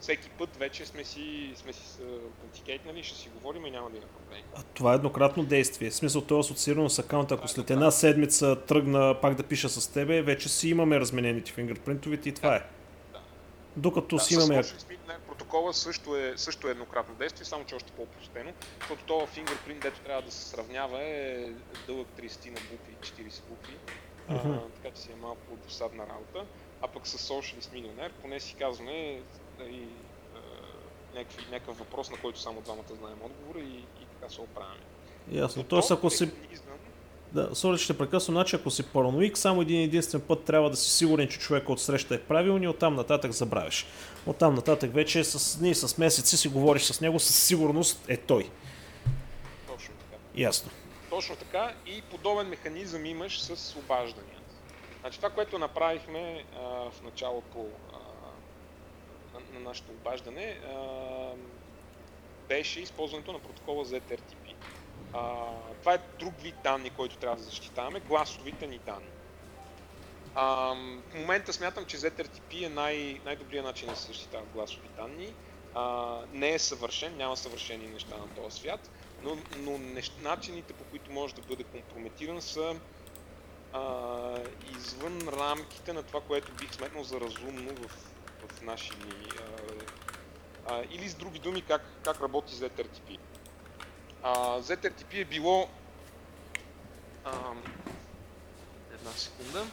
всеки път вече сме си, сме си аутентикейтнали, ще си говорим и няма да има проблеми. А това е еднократно действие. В смисъл, то е асоциирано с акаунта. Ако след една седмица тръгна пак да пиша с тебе, вече си имаме разменените фингърпринтовите и това е. Да. Докато Да, си имаме... Speed протокола също е, също е еднократно действие, само че още по-простено, защото това фингърпринт, дето трябва да се сравнява е дълъг 30 на букви, 40 букви, а, така че си е малко досадна работа. А пък с Socialist Millionaire, поне си казваме и, някакви, някакъв въпрос, на който само двамата знаем отговора и, и така се оправяме. Ясно. Но Тоест, ако си... механизъм- Да, сори, ще прекъсвам. Значи, ако си параноик, само един единствен път трябва да си сигурен, че човека от среща е правилен и оттам нататък забравяш. Оттам нататък вече с дни, с месеци си говориш с него, със сигурност е той. Точно така. Ясно. Точно така и подобен механизъм имаш с обажданията. Значи това, което направихме а, в началото а, на, на нашето обаждане, а, беше използването на протокола ETRTP. А, това е друг вид данни, който трябва да защитаваме, гласовите ни данни. А, в момента смятам, че ZRTP е най- най-добрият начин да се защитават гласови данни. А, не е съвършен, няма съвършени неща на този свят, но, но нещ, начините по които може да бъде компрометиран са а, извън рамките на това, което бих сметнал за разумно в, в наши... А, а, или с други думи, как, как работи ZRTP. А, ZRTP е било... А, една секунда.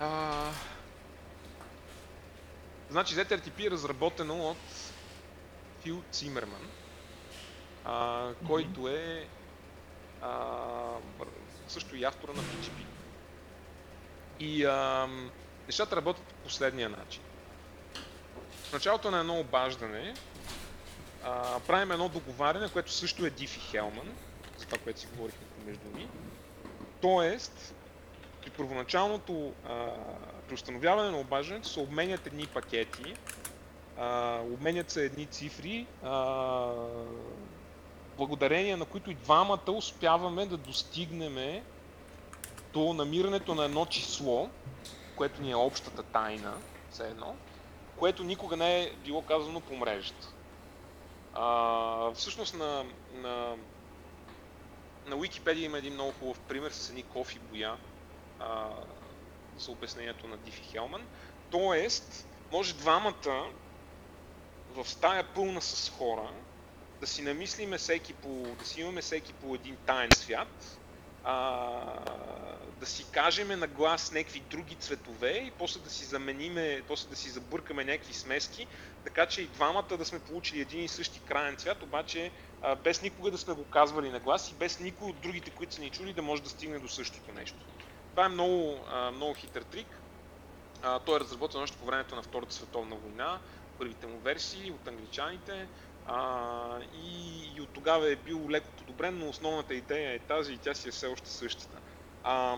А, значи ZRTP е разработено от Фил Цимерман, а, който е а, също и автора на PGP. И а, нещата работят по последния начин. В началото на едно обаждане а, правим едно договаряне, което също е Diffie Hellman, за това, което си говорихме помежду ни. Тоест, при първоначалното а, при установяване на обаждането се обменят едни пакети, а, обменят се едни цифри, а, благодарение на които и двамата успяваме да достигнем до намирането на едно число, което ни е общата тайна, все едно, което никога не е било казано по мрежата. А, всъщност на, на, на Wikipedia има един много хубав пример с едни кофи боя а, за обяснението на Дифи Хелман. Тоест, може двамата в стая пълна с хора да си намислиме всеки по, да си имаме всеки по един таен свят, а, да си кажеме на глас някакви други цветове и после да си замениме, после да си забъркаме някакви смески, така че и двамата да сме получили един и същи крайен цвят, обаче а, без никога да сме го казвали на глас и без никой от другите, които са ни чули, да може да стигне до същото нещо. Това е много, а, много хитър трик. А, той е разработен още по времето на Втората световна война, първите му версии от англичаните а, и, и от тогава е бил леко подобрен, но основната идея е тази и тя си е все още същата. А,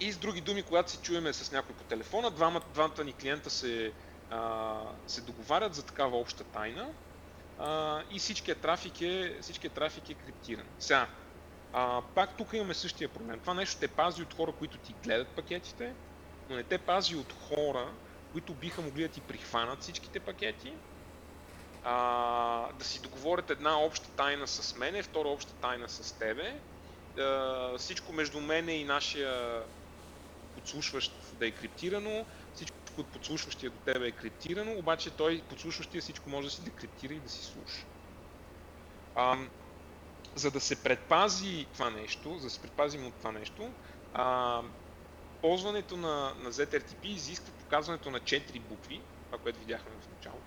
и с други думи, когато се чуеме с някой по телефона, двамата, двамата ни клиента се, а, се договарят за такава обща тайна а, и всичкият трафик е, всичкият трафик е криптиран. Сега, а, пак тук имаме същия проблем. Това нещо те пази от хора, които ти гледат пакетите, но не те пази от хора, които биха могли да ти прихванат всичките пакети, а, да си договорят една обща тайна с мене, втора обща тайна с тебе, а, всичко между мене и нашия подслушващ да е криптирано, всичко от подслушващия до тебе е криптирано, обаче той подслушващия всичко може да си декриптира и да си слуша. А, за да се предпази това нещо, за да се предпазим от това нещо, А, ползването на, на ZRTP изисква показването на 4 букви, това, което видяхме в началото.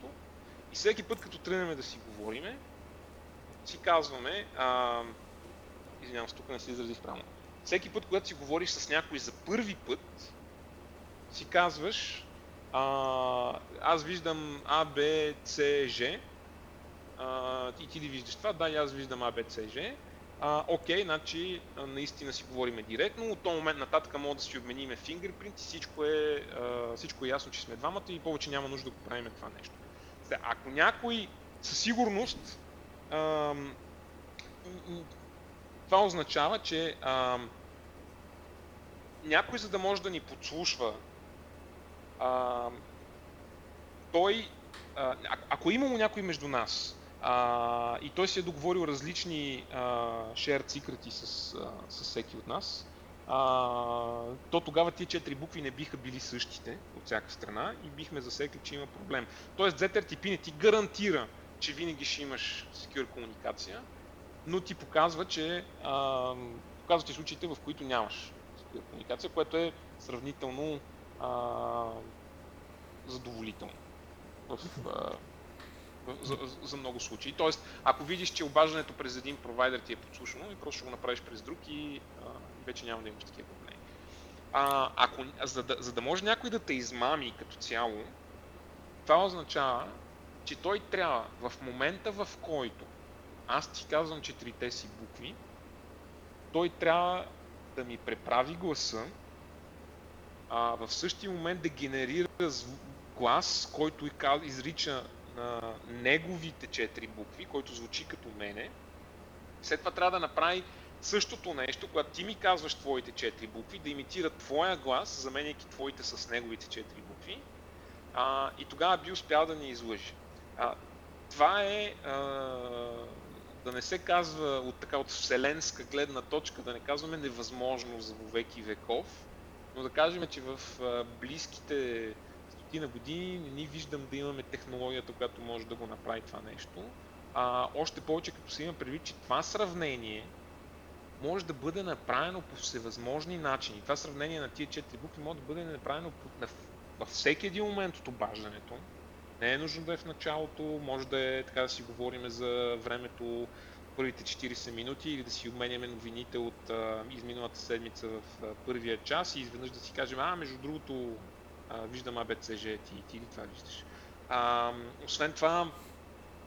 И всеки път, като тръгнем да си говориме, си казваме, а, извинявам се, тук не си изразих правилно. Всеки път, когато си говориш с някой за първи път, си казваш, а, аз виждам А, Б, С, Ж, а, и ти ли виждаш това? Да, аз виждам А, Б, С, Ж. А, окей, значи наистина си говориме директно, от този момент нататък мога да си обмениме фингърпринт и всичко е, а, всичко е ясно, че сме двамата и повече няма нужда да го правим това нещо. Ако някой със сигурност а, това означава, че а, някой за да може да ни подслушва, а, той, а, ако е имало някой между нас, а, и той си е договорил различни а, shared secrets с, с всеки от нас, а, то тогава тия четири букви не биха били същите от всяка страна и бихме засекли, че има проблем. Тоест ZRTP не ти гарантира, че винаги ще имаш secure комуникация, но ти показва, че а, показва ти случаите, в които нямаш secure комуникация, което е сравнително а, задоволително в, а, за, за много случаи. Тоест, ако видиш, че обаждането през един провайдер ти е подслушано, и просто ще го направиш през друг и а, вече няма да имаш такива проблеми. А, ако, за, да, за да може някой да те измами като цяло, това означава, че той трябва в момента в който аз ти казвам четирите си букви, той трябва да ми преправи гласа, а в същия момент да генерира глас, който изрича на неговите четири букви, който звучи като мене. След това трябва да направи същото нещо, когато ти ми казваш твоите четири букви, да имитира твоя глас, заменяйки твоите с неговите четири букви. А, и тогава би успял да ни излъжи. А, това е а, да не се казва от така от вселенска гледна точка, да не казваме невъзможно за веки веков, но да кажем, че в близките стотина години не ни виждам да имаме технологията, която може да го направи това нещо. А, още повече като се има предвид, че това сравнение може да бъде направено по всевъзможни начини. Това сравнение на тия четири букви може да бъде направено във всеки един момент от обаждането. Не е нужно да е в началото, може да е така да си говорим за времето първите 40 минути или да си обменяме новините от а, изминалата седмица в а, първия час и изведнъж да си кажем, а между другото а, виждам ABCG, ти, ти ли това виждаш. А, освен това,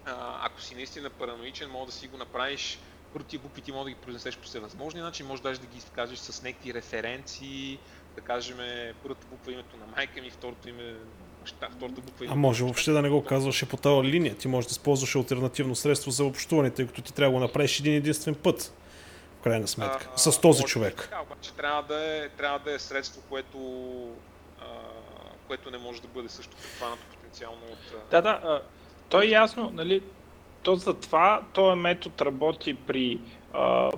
а, ако си наистина параноичен, може да си го направиш първо тия букви ти може да ги произнесеш по всевъзможни начин, може даже да ги изкажеш с някакви референции, да кажем първата буква името на майка ми, второто име баща, втората буква А може въобще да не го казваш по тази линия. Ти можеш да използваш альтернативно средство за общуване, тъй като ти трябва да го направиш един единствен път. В крайна сметка. А, с този човек. Така, обаче трябва да е, трябва да е средство, което, а, което не може да бъде също предхванато потенциално от... Да, да. А, то е ясно, нали? То затова този метод работи при а,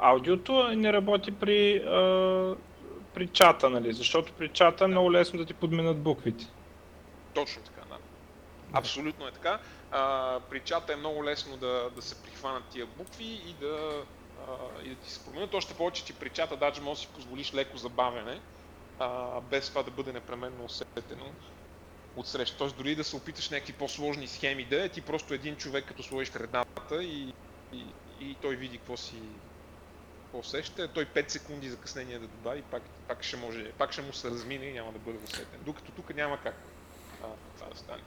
аудиото, а не работи при а, при чата, нали? Защото при чата е много лесно да ти подменят буквите. Точно така, да. Абсолютно е така. А, при чата е много лесно да, да се прихванат тия букви и да, а, и да ти се променят. Още повече, че при чата даже може да си позволиш леко забавяне, а, без това да бъде непременно усетено от среща. Тоест дори да се опиташ някакви по-сложни схеми да е, ти просто един човек като сложиш редата и, и, и той види какво си, усеща, той 5 секунди закъснение да добави, пак, пак, ще може, пак ще му се размине и няма да бъде усетен. Докато тук няма как а, това да стане.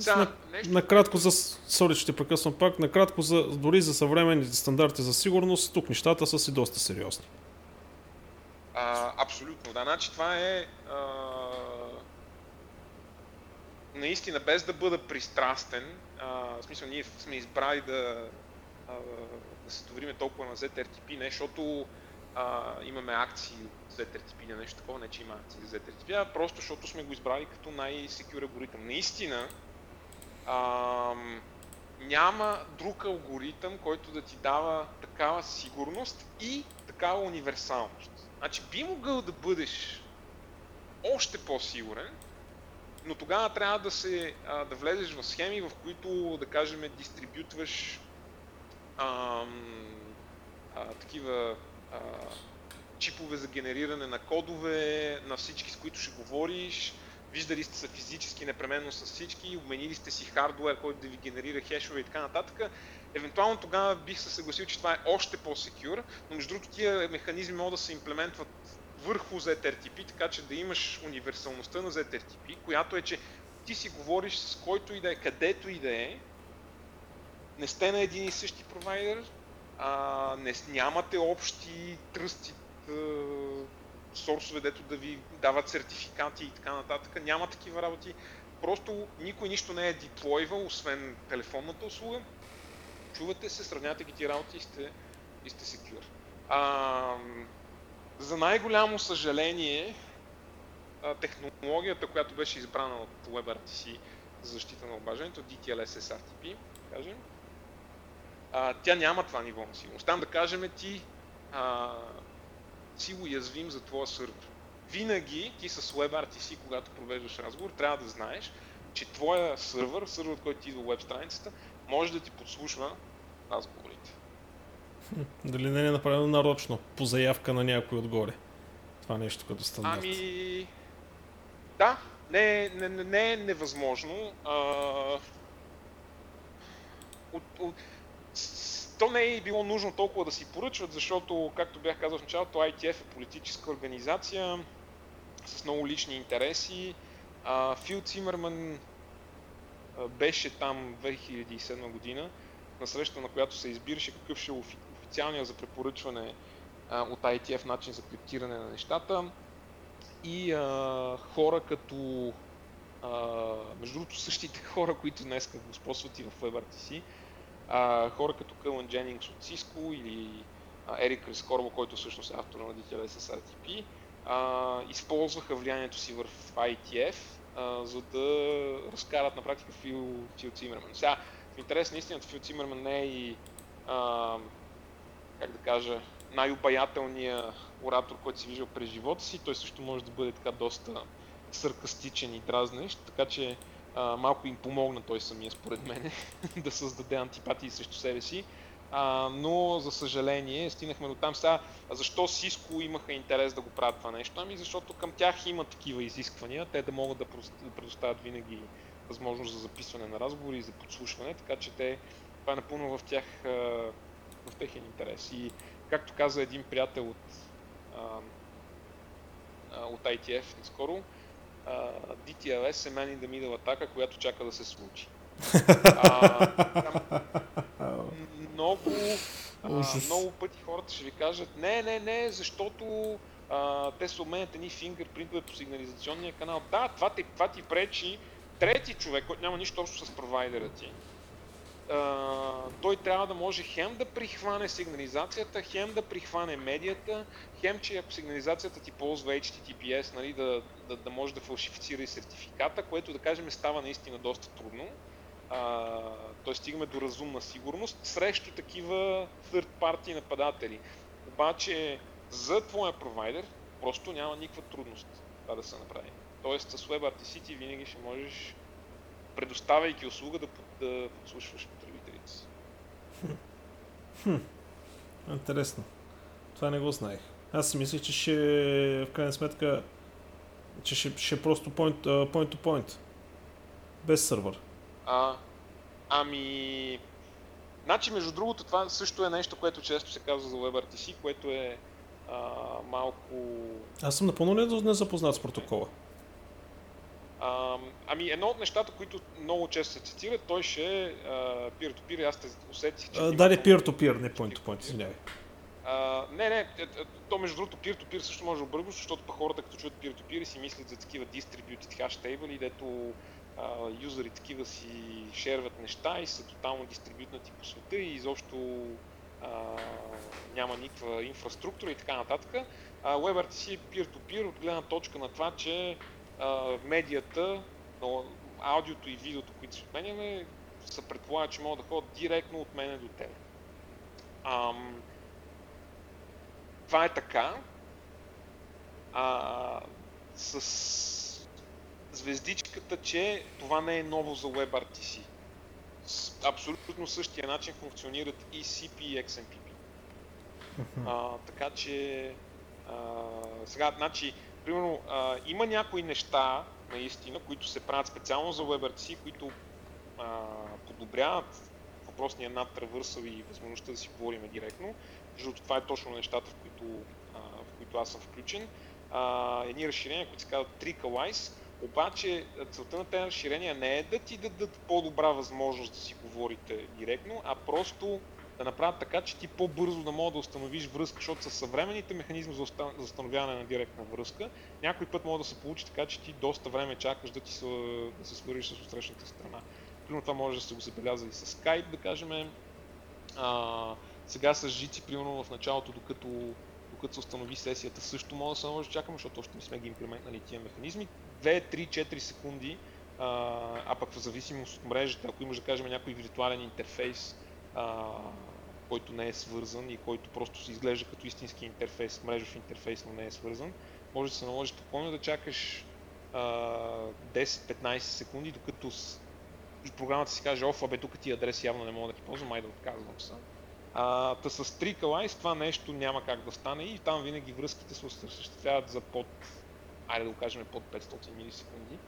Сега, на, нещо... Накратко за... Сори, ще прекъсвам пак. Накратко, за, дори за съвременните стандарти за сигурност, тук нещата са си доста сериозни. А, абсолютно, да. Значи това е а, наистина без да бъда пристрастен, а, в смисъл ние сме избрали да а, да се довериме толкова на ZRTP, не защото а, имаме акции от ZRTP или нещо такова, не че има акции за ZRTP, а просто защото сме го избрали като най-секюр алгоритъм. Наистина, а, няма друг алгоритъм, който да ти дава такава сигурност и такава универсалност. Значи би могъл да бъдеш още по-сигурен, но тогава трябва да, се, а, да влезеш в схеми, в които, да кажем, дистрибютваш а, а, такива а, чипове за генериране на кодове, на всички с които ще говориш, виждали сте се физически непременно с всички, обменили сте си хардвер, който да ви генерира хешове и така нататък, евентуално тогава бих се съгласил, че това е още по-секюр, но между другото тия механизми могат да се имплементват върху ZRTP, така че да имаш универсалността на ZRTP, която е, че ти си говориш с който и да е, където и да е, не сте на един и същи провайдер, а, не, нямате общи тръсти, сорсове, дето да ви дават сертификати и така нататък. Няма такива работи. Просто никой нищо не е деплойвал, освен телефонната услуга. Чувате се, сравнявате ги ти работи и сте, и сте secure. А, за най-голямо съжаление, технологията, която беше избрана от WebRTC за защита на обаждането, DTLS SRTP, кажем, а, тя няма това ниво на сигурност. Там да кажем ти а, си уязвим за твоя сървър. Винаги ти с WebRTC, когато провеждаш разговор, трябва да знаеш, че твоя сървър, сървърът, който идва в веб страницата, може да ти подслушва разговорите. Дали не е направено нарочно, по заявка на някой отгоре? Това нещо като стандарт. Ами, да, не, не, не, не е невъзможно. А, от, от, то не е било нужно толкова да си поръчват, защото, както бях казал в началото, ITF е политическа организация с много лични интереси. А, Фил Цимерман беше там 2007 година, на среща на която се избираше какъв ще е официалния за препоръчване а, от ITF начин за криптиране на нещата. И а, хора като, а, между другото същите (laughs) хора, които днес господстват и в WebRTC, а, хора като Кълън Дженингс от Cisco или а, Ерик Рескорбо, който всъщност е автор на DTLS с RTP, а, използваха влиянието си в ITF, а, за да разкарат на практика Фил, Фил Цимерман. Сега, в интерес на истината, Фил Цимерман не е и, а, как да кажа, най-обаятелният оратор, който си виждал през живота си. Той също може да бъде така доста саркастичен и дразнещ, така че а, малко им помогна той самия, според мен, (laughs) да създаде антипатии срещу себе си. А, но, за съжаление, стигнахме до там. Сега, защо Cisco имаха интерес да го правят това нещо? Ами защото към тях има такива изисквания, те да могат да предоставят винаги възможност за записване на разговори и за подслушване, така че те, това е напълно в тях, в техен интерес. И както каза един приятел от, от ITF наскоро, uh, DTLS е man in the middle атака, която чака да се случи. uh, много, uh, много пъти хората ще ви кажат, не, не, не, защото uh, те се обменят едни фингърпринтове по сигнализационния канал. Да, това ти, това ти пречи трети човек, който няма нищо общо с провайдера ти, той трябва да може хем да прихване сигнализацията, хем да прихване медията, хем, че ако сигнализацията ти ползва HTTPS, нали, да, да, да може да фалшифицира и сертификата, което да кажем става наистина доста трудно. Той стигаме до разумна сигурност срещу такива third party нападатели. Обаче за твоя провайдер просто няма никаква трудност това да се направи. Тоест с WebRTC ти винаги ще можеш предоставяйки услуга да, да подслушваш. Хм. Интересно. Това не го знаех. Аз си мислех, че ще в крайна сметка че ще, ще просто point, uh, point to point. Без сървър. А, ами... Значи, между другото, това също е нещо, което често се казва за WebRTC, което е а, малко... Аз съм напълно незапознат с протокола. А, ами едно от нещата, които много често се цитират, той ще е peer-to-peer, аз те усетих, че... Да, не peer-to-peer, не point-to-point, извинявай. Uh, не, не, е, е, то между другото peer-to-peer също може да объргваш, защото па хората като чуят peer-to-peer си мислят за такива distributed hash table, дето uh, юзери такива си шерват неща и са тотално дистрибютнати по света и изобщо uh, няма никаква инфраструктура и така нататък. WebRTC е peer-to-peer от гледна точка на това, че медията, но аудиото и видеото, които се отменяме, се предполага, че могат да ходят директно от мене до тебе. Ам, това е така. А, с звездичката, че това не е ново за WebRTC. С абсолютно същия начин функционират и CP и XMPP. А, така че А, сега, значи, примерно, а, има някои неща, наистина, които се правят специално за WebRTC, които а, подобряват въпросния над травърсъл и възможността да си говорим директно. Защото това е точно нещата, в които, а, в които аз съм включен. А, едни разширения, които се казват Trickalize, обаче целта на тези разширения не е да ти дадат по-добра възможност да си говорите директно, а просто да направят така, че ти по-бързо да мога да установиш връзка, защото с съвременните механизми за установяване на директна връзка, някой път може да се получи така, че ти доста време чакаш да, ти се, да се свържиш с отсрещната страна. Примерно това може да се го забеляза и с Skype, да кажем. А, сега с жици, примерно в началото, докато, докато се установи сесията, също може да се наложи чакаме, защото още не сме ги имплементнали тия механизми. 2, 3, 4 секунди, а, а пък в зависимост от мрежата, ако имаш да кажем някой виртуален интерфейс, а, който не е свързан и който просто се изглежда като истински интерфейс, мрежов интерфейс, но не е свързан, може да се наложи спокойно да чакаш 10-15 секунди, докато с... програмата си каже, оф, абе, тук ти адрес явно не мога да ти ползвам, ай да отказвам се. А, та с Trickalize това нещо няма как да стане и там винаги връзките се осъществяват за под, айде да го кажем, под 500 милисекунди.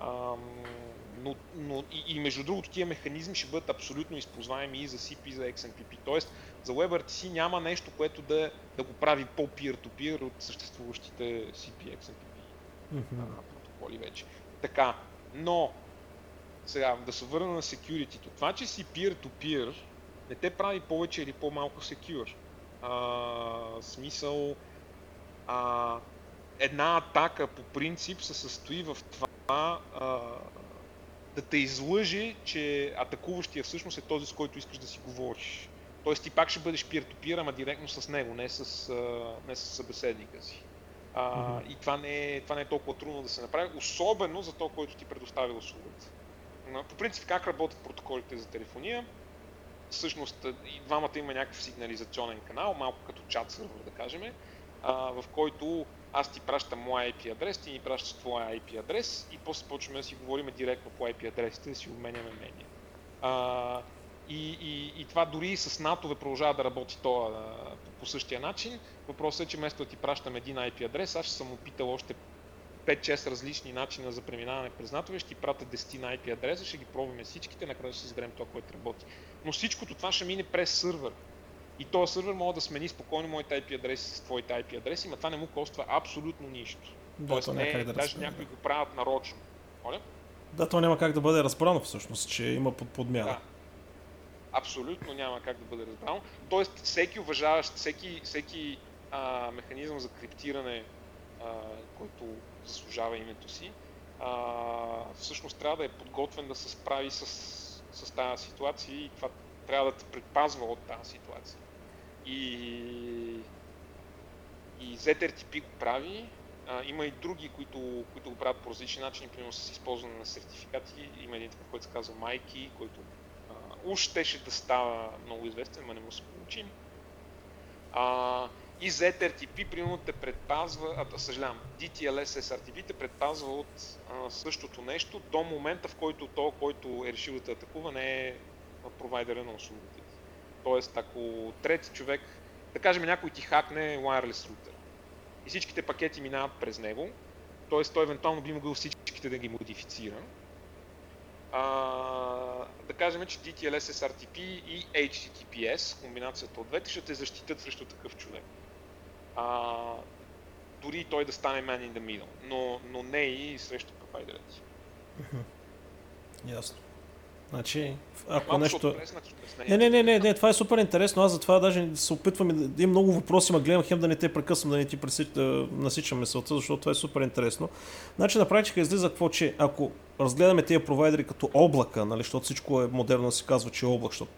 Но, но и, и между другото тия механизми ще бъдат абсолютно използваеми и за CP, и за XMPP. Тоест за WebRTC няма нещо, което да, да го прави по-peer-to-peer от съществуващите CP, XMPP mm-hmm. протоколи вече. Така, но сега да се върна на security. Това, че си peer-to-peer, не те прави повече или по-малко secure. А, смисъл, а, една атака по принцип се състои в това а, да те излъжи, че атакуващия всъщност е този, с който искаш да си говориш. Тоест ти пак ще бъдеш peer-to-peer, ама директно с него, не с, не с събеседника си. А, mm-hmm. И това не, е, това не е толкова трудно да се направи, особено за то, който ти предоставя услугата. По принцип как работят протоколите за телефония? Всъщност и двамата има някакъв сигнализационен канал, малко като чат сервер да кажем, а, в който аз ти пращам моя IP адрес, ти ни пращаш твоя IP адрес и после почваме да си говорим директно по IP адресите, да си обменяме мнение. А, и, и, и това дори с НАТО продължава да работи това по, по същия начин. Въпросът е, че вместо да ти пращам един IP адрес, аз ще съм опитал още 5-6 различни начина за преминаване през НАТО, ще ти пратя 10 на IP адреса, ще ги пробваме всичките, накрая ще си изберем това, което работи. Но всичкото това ще мине през сървър. И този сървър може да смени спокойно моите IP адреси с твоите IP адреси, но това не му коства абсолютно нищо. Да, Тоест, то не, как да даже разпределя. някои го правят нарочно. Моля? Да, то няма как да бъде разбрано всъщност, че има под подмяна. Да. Абсолютно няма как да бъде разбрано. Тоест, всеки уважаващ, всеки, всеки а, механизъм за криптиране, а, който заслужава името си, а, всъщност трябва да е подготвен да се справи с, с тази ситуация и това трябва да те предпазва от тази ситуация. И, и ZRTP го прави. А, има и други, които, които го правят по различни начини, примерно с използване на сертификати. Има един такъв, който се казва Майки, който а, уж щеше да става много известен, но не му се получи. А, и ZRTP, примерно, те предпазва, а, съжалявам, DTLS SRTP те предпазва от а, същото нещо до момента, в който то, който е решил да атакува, не е провайдера на услугите. Тоест, ако трети човек, да кажем някой ти хакне wireless router и всичките пакети минават през него, т.е. той евентуално би могъл всичките да ги модифицира, а, да кажем, че DTLS SRTP и HTTPS, комбинацията от двете, ще те защитят срещу такъв човек. А, дори той да стане man in the middle, но, но не и срещу провайдерите. Ясно. Значи, ако Малко нещо... Не, не, не, не, не, това е супер интересно. Аз затова даже се опитвам да имам много въпроси, ма гледам хем да не те прекъсвам, да не ти пресич, да насичам мисълта, защото това е супер интересно. Значи на практика излиза какво, че ако разгледаме тези провайдери като облака, нали, защото всичко е модерно да се казва, че е облак, защото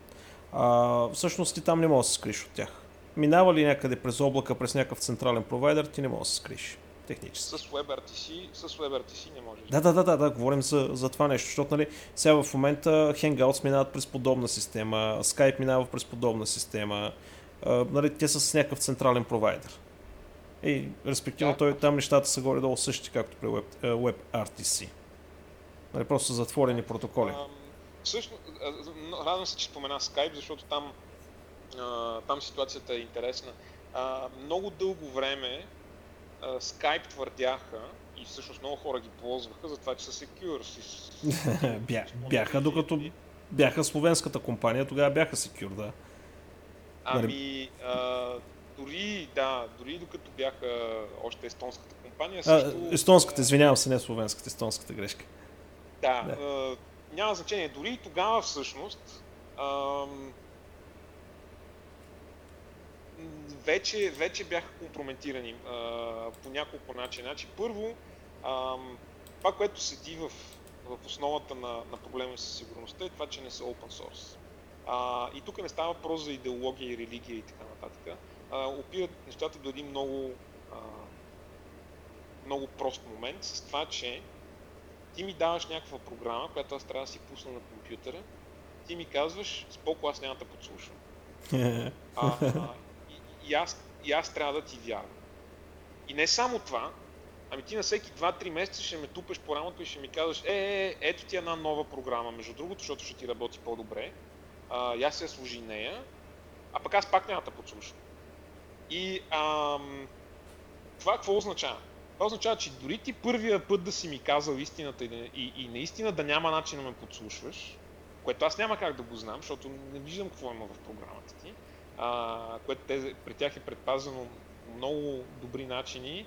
а, всъщност ти там не можеш да се скриш от тях. Минава ли някъде през облака, през някакъв централен провайдер, ти не можеш да се скриш. Технически. С WebRTC, с WebRTC не можеш. Да, да, да, да, да, говорим за, за това нещо, защото нали, сега в момента Hangouts минават през подобна система, Skype минава през подобна система, а, нали, те са с някакъв централен провайдер. И респективно Да. той, там нещата са горе-долу същи, както при Web, WebRTC. Нали, просто са затворени протоколи. Всъщност, радвам се, че спомена Skype, защото там, а, там ситуацията е интересна. А, много дълго време Skype твърдяха, и всъщност много хора ги ползваха за това, че са secure. Си, (laughs) Бя, бяха, докато бяха словенската компания, тогава бяха secure, да. Ами, а, дори, да, дори докато бяха още естонската компания, също... А, естонската, извинявам се, не словенската, естонската грешка. Да, да. А, няма значение. Дори тогава всъщност ам, вече, вече бяха компрометирани а, по няколко начина. Значи, първо, ам, това, което седи в, в основата на, на проблема с сигурността е това, че не са open source. А, и тук не става въпрос за идеология и религия и така нататък. А, опират нещата до един много, а, много прост момент с това, че ти ми даваш някаква програма, която аз трябва да си пусна на компютъра, ти ми казваш, споко аз няма да подслушвам. (laughs) а, а, и, аз, и аз трябва да ти вярвам. И не само това, ами ти на всеки 2-3 месеца ще ме тупеш по рамото и ще ми казваш, е, е, е, ето ти една нова програма, между другото, защото ще ти работи по-добре. А, я се служи нея, а пък аз пак няма да подслушам. И ам, това какво означава? Това означава, че дори ти първия път да си ми казал истината и, и, и наистина да няма начин да ме подслушваш, което аз няма как да го знам, защото не виждам какво има в програмата ти, а, което те, при тях е предпазено много добри начини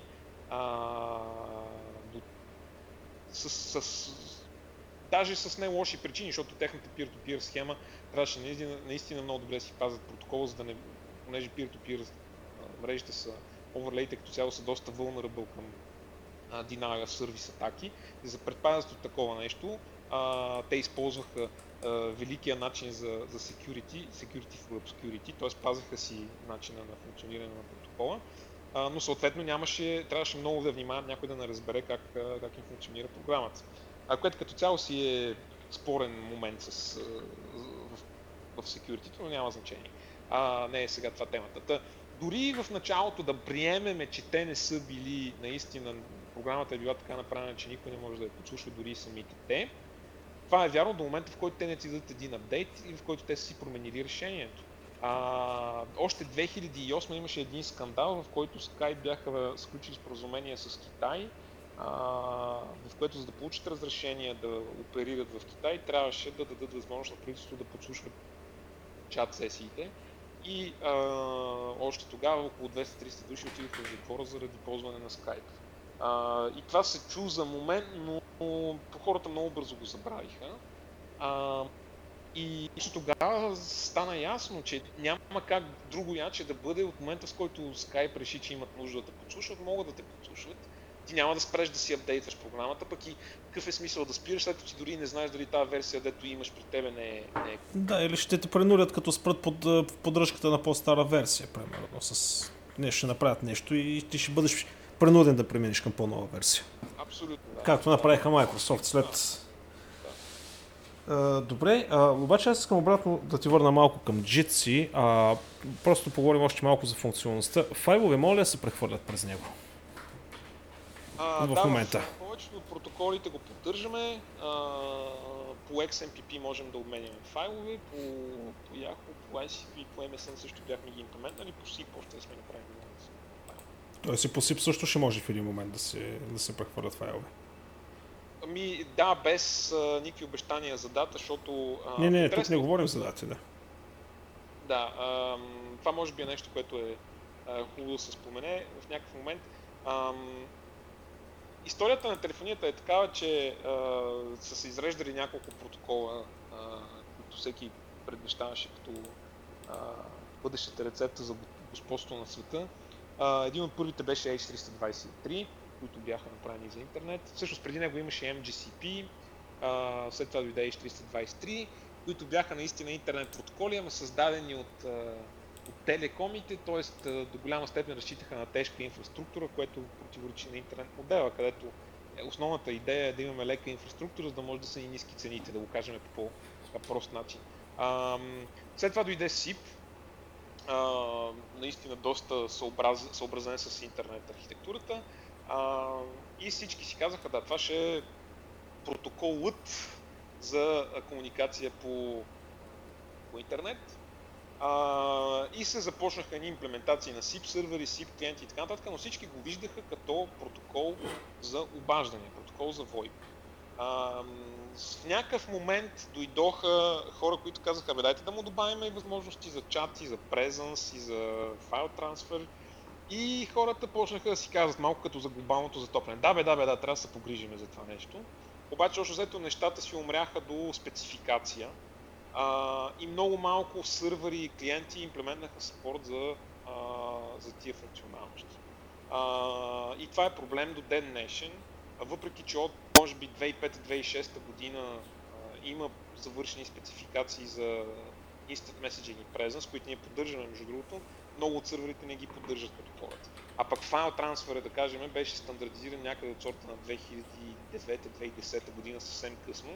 а, до, с, с, даже с не лоши причини, защото техната peer-to-peer схема трябваше наистина, наистина много добре да си пазят протокола, за да не, понеже peer-to-peer мрежите са оверлейте като цяло са доста vulnerable към uh, denial service атаки. За предпазят от такова нещо, uh, те използваха великия начин за, за security, security for obscurity, т.е. пазаха си начина на функциониране на протокола, uh, но съответно нямаше, трябваше много да внимават някой да не разбере как, как им функционира програмата. А което като цяло си е спорен момент с, в, в security, но няма значение. А, не е сега това темата. Та, дори в началото да приемеме, че те не са били наистина, програмата е била така направена, че никой не може да я подслушва, дори самите те, това е вярно до момента, в който те не ти дадат един апдейт и в който те са си променили решението. А, още 2008 имаше един скандал, в който Skype бяха сключили споразумение с Китай, а, в което за да получат разрешение да оперират в Китай, трябваше да дадат възможност на правителството да подслушват чат сесиите и а, още тогава около 200-300 души отидоха в затвора заради ползване на Skype. А, и това се чу за момент, но, но хората много бързо го забравиха. А, и тогава стана ясно, че няма как друго яче да бъде от момента, в който Skype реши, че имат нужда да те подслушват, могат да те подслушват ти няма да спреш да си апдейтваш програмата, пък и какъв е смисъл да спираш, след като ти дори не знаеш дали тази версия, дето имаш при тебе не е... Не е... Да, или ще те пренудят като спрат под поддръжката на по-стара версия, примерно, с... Не, ще направят нещо и ти ще бъдеш принуден да преминеш към по-нова версия. Абсолютно, да. Както направиха Microsoft след... Uh, добре, uh, обаче аз искам обратно да ти върна малко към Jitsi. Uh, просто поговорим още малко за функционалността. Файлове моля да се прехвърлят през него. А, в да, момента. В повечето от протоколите го поддържаме. А, по XMPP можем да обменяме файлове, по, по Yahoo, по ICP, по MSN също бяхме ги имплементнали, по SIP още да сме направили Тоест и по SIP също ще може в един момент да се, да се прехвърлят файлове. Ами да, без а, никакви обещания за дата, защото... А, не, не, тук не говорим за дати, да. Да, а, това може би е нещо, което е а, хубаво да се спомене в някакъв момент. А, историята на телефонията е такава, че а, са се изреждали няколко протокола, а, които всеки предвещаваше като а, бъдещата рецепта за господство на света. Един от първите беше H323, които бяха направени за интернет. Всъщност преди него имаше MGCP, а, след това дойде H323, които бяха наистина интернет протоколи, ама създадени от от телекомите, т.е. до голяма степен разчитаха на тежка инфраструктура, което противоречи на интернет модела, където е, основната идея е да имаме лека инфраструктура, за да може да са и ниски цените, да го кажем по по-прост начин. А, след това дойде SIP, а, наистина доста съобраз, съобразен с интернет архитектурата а, и всички си казаха, да, това ще е протоколът за комуникация по, по интернет, А, и се започнаха едни имплементации на SIP сервери, SIP клиенти и така нататък, но всички го виждаха като протокол за обаждане, протокол за VoIP. А, в някакъв момент дойдоха хора, които казаха, бе дайте да му добавим и възможности за чат, и за презенс, и за файл трансфер. И хората почнаха да си казват малко като за глобалното затопляне. Да, бе, да, бе, да, трябва да се погрижиме за това нещо. Обаче, още взето нещата си умряха до спецификация а, и много малко сървъри и клиенти имплементнаха спорт за, а, за тия функционалности. А, и това е проблем до ден днешен, въпреки че от може би 2005-2006 година а, има завършени спецификации за Instant Messaging и Presence, които ние поддържаме между другото, много от сървърите не ги поддържат като хората. А пък файл трансфера, да кажем, беше стандартизиран някъде от сорта на 2009-2010 година съвсем късно.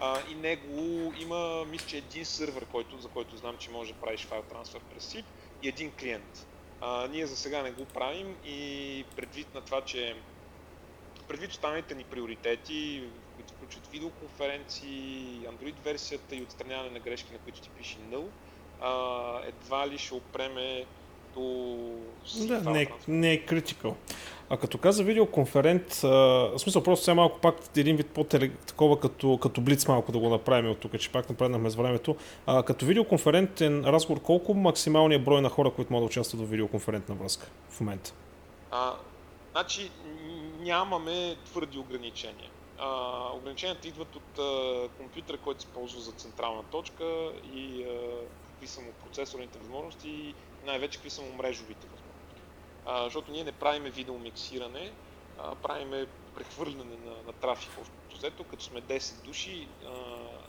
А, и него има, мисля, че един сървър, който, за който знам, че може да правиш файл трансфер през SIP и един клиент. А, ние за сега не го правим и предвид на това, че предвид останалите ни приоритети, които включват видеоконференции, Android версията и отстраняване на грешки, на които ти пише null, а, едва ли ще опреме до... Да, не, е- не е критикал. А като каза видеоконферент, а, в смисъл просто сега малко пак един вид по-такова като, като блиц малко да го направим от тук, че пак напреднахме с времето. А, като видеоконферентен разговор, колко максималният брой на хора, които могат да участват в видеоконферентна връзка в момента? А, значи нямаме твърди ограничения. А, ограниченията идват от а, компютъра, който се ползва за централна точка и а, какви са му процесорните възможности и най-вече какви са му мрежовите възможности. А, защото ние не правиме видеомиксиране, а, правиме прехвърляне на, на трафик в взето, като сме 10 души, а,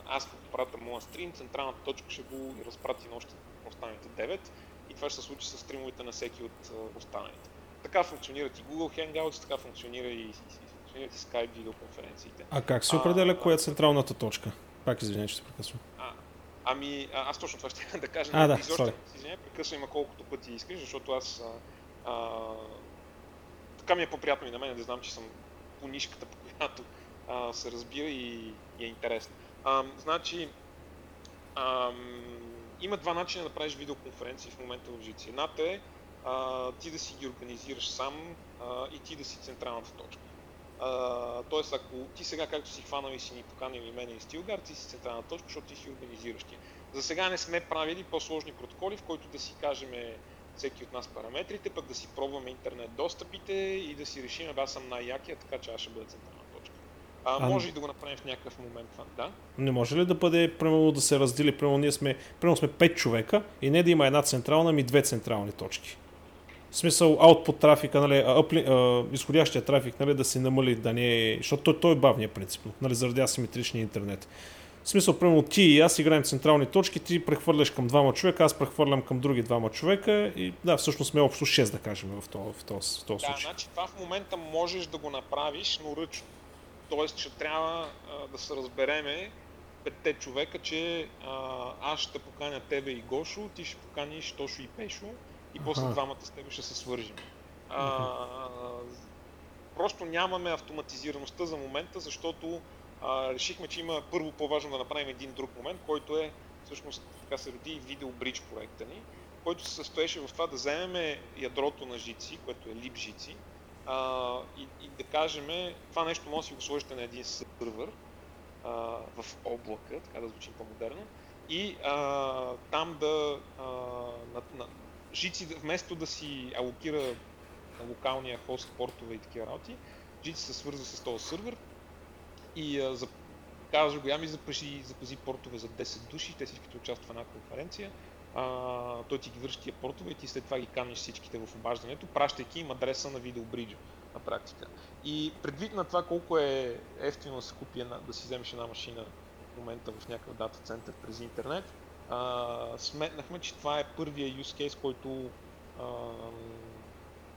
аз като пратя моя стрим, централната точка ще го разпрати на още останалите 9 и това ще се случи с стримовете на всеки от останалите. Така функционират и Google Hangouts, така функционира и, и, функционират и Skype видеоконференциите. А как се определя коя е централната точка? Пак извиня, че се прекъсвам. Ами, а, аз точно това ще (laughs) да кажа. А, да, изобщо, извиня, прекъсвай има колкото пъти искаш, защото аз а, а, така ми е по-приятно и на мен да знам, че съм по нишката, по която а, се разбира и, и е интересно. А, значи, а, има два начина да правиш видеоконференции в момента в Жици. Едната е а, ти да си ги организираш сам а, и ти да си централната точка. тоест, ако ти сега, както си хванал и си ни поканил и мен и Стилгар, ти си централна точка, защото ти си организираш ти. За сега не сме правили по-сложни протоколи, в които да си кажем всеки от нас параметрите, пък да си пробваме интернет достъпите и да си решим, аз съм най-якия, така че аз ще бъда централна точка. А, а, може и да го направим в някакъв момент това, да? Не може ли да бъде, примерно, да се раздели, примерно, ние сме, примерно сме 5 човека и не да има една централна, ми две централни точки? В смисъл, output трафика, нали, апли, а, изходящия трафик, нали, да се намали, да не е, защото той, той е бавният принцип, нали, заради асиметричния интернет. В смисъл, примерно ти и аз играем централни точки, ти прехвърляш към двама човека, аз прехвърлям към други двама човека и да, всъщност сме общо 6, да кажем, в този, в този, в този да, значи това в момента можеш да го направиш, но ръчно. Тоест, ще трябва а, да се разбереме петте човека, че а, аз ще поканя тебе и Гошо, ти ще поканиш Тошо и Пешо и после ага. двамата с тебе ще се свържим. А, просто нямаме автоматизираността за момента, защото а, решихме, че има първо по-важно да направим един друг момент, който е всъщност така се роди видеобридж проекта ни, който се състоеше в това да вземем ядрото на жици, което е лип жици, а, и, и да кажем, това нещо може да си го сложите на един сървър а, в облака, така да звучи по-модерно, и а, там да а, на, на, жици вместо да си алокира на локалния хост портове и такива работи, жици се свързва с този сървър и а, за, казва го, ами запази, запази портове за 10 души, те всичките участват в една конференция, а, той ти ги връща тия портове и ти след това ги каниш всичките в обаждането, пращайки им адреса на видеобриджа на практика. И предвид на това колко е ефтино да се купи една, да си вземеш една машина в момента в някакъв дата център през интернет, сметнахме, че това е първия use case, който, а,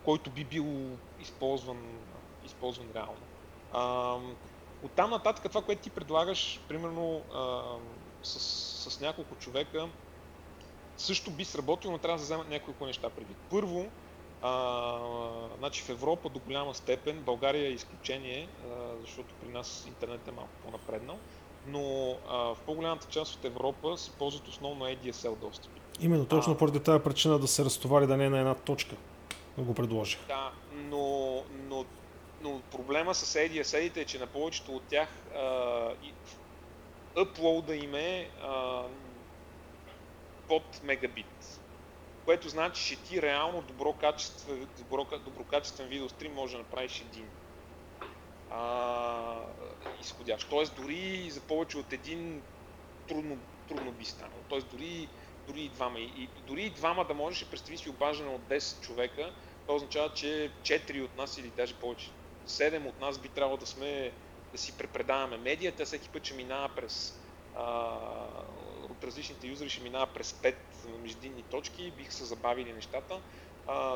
който би бил използван, използван реално. А, оттам нататък това, което ти предлагаш, примерно а, с, с няколко човека, също би сработило, но трябва да вземат няколко неща преди. Първо, а, значи в Европа до голяма степен, България е изключение, а, защото при нас интернет е малко по-напреднал, но а, в по-голямата част от Европа се ползват основно ADSL достъпи. Именно, точно А. поради тази причина да се разтовари да не е на една точка. Да го предложих. Да, но, но, но проблема с ADSL-ите е, че на повечето от тях а, и, uploada им е а, под мегабит. Което значи, че ти реално добро качество, добро, доброкачествен видеострим може да направиш един. А, изходящ. Тоест дори за повече от един трудно, трудно би станало. Тоест дори, дори и двама. И, дори и двама да можеш, представи си обаждане от 10 човека, това означава, че 4 от нас или даже повече, 7 от нас би трябвало да сме да си препредаваме медията, всеки път ще минава през а, от различните юзери ще минава през 5 междинни точки, бих се забавили нещата.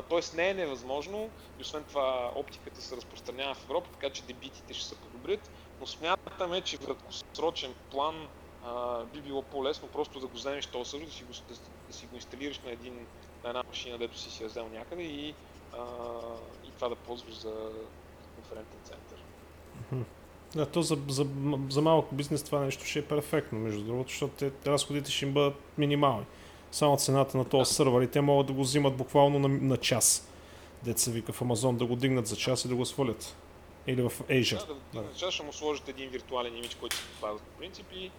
Тоест не е невъзможно и освен това оптиката се разпространява в Европа, така че дебитите ще се подобрят, но смятаме, че в краткосрочен план а, би било по-лесно просто да го вземеш този сервер, да да, да си го инсталираш на, един, на една машина, дето си си я взел някъде и, а, и това да ползваш за конферентен център. Да, то за, за, за малък бизнес това нещо ще е перфектно, между другото, защото те, разходите ще им бъдат минимални. Само цената на този сървър и те могат да го взимат буквално на, на час. Се вика в Амазон да го дигнат за час и да го свалят. Или в Asia. Да, да, да. Сега ще му сложите един виртуален имидж, който се попада по принцип и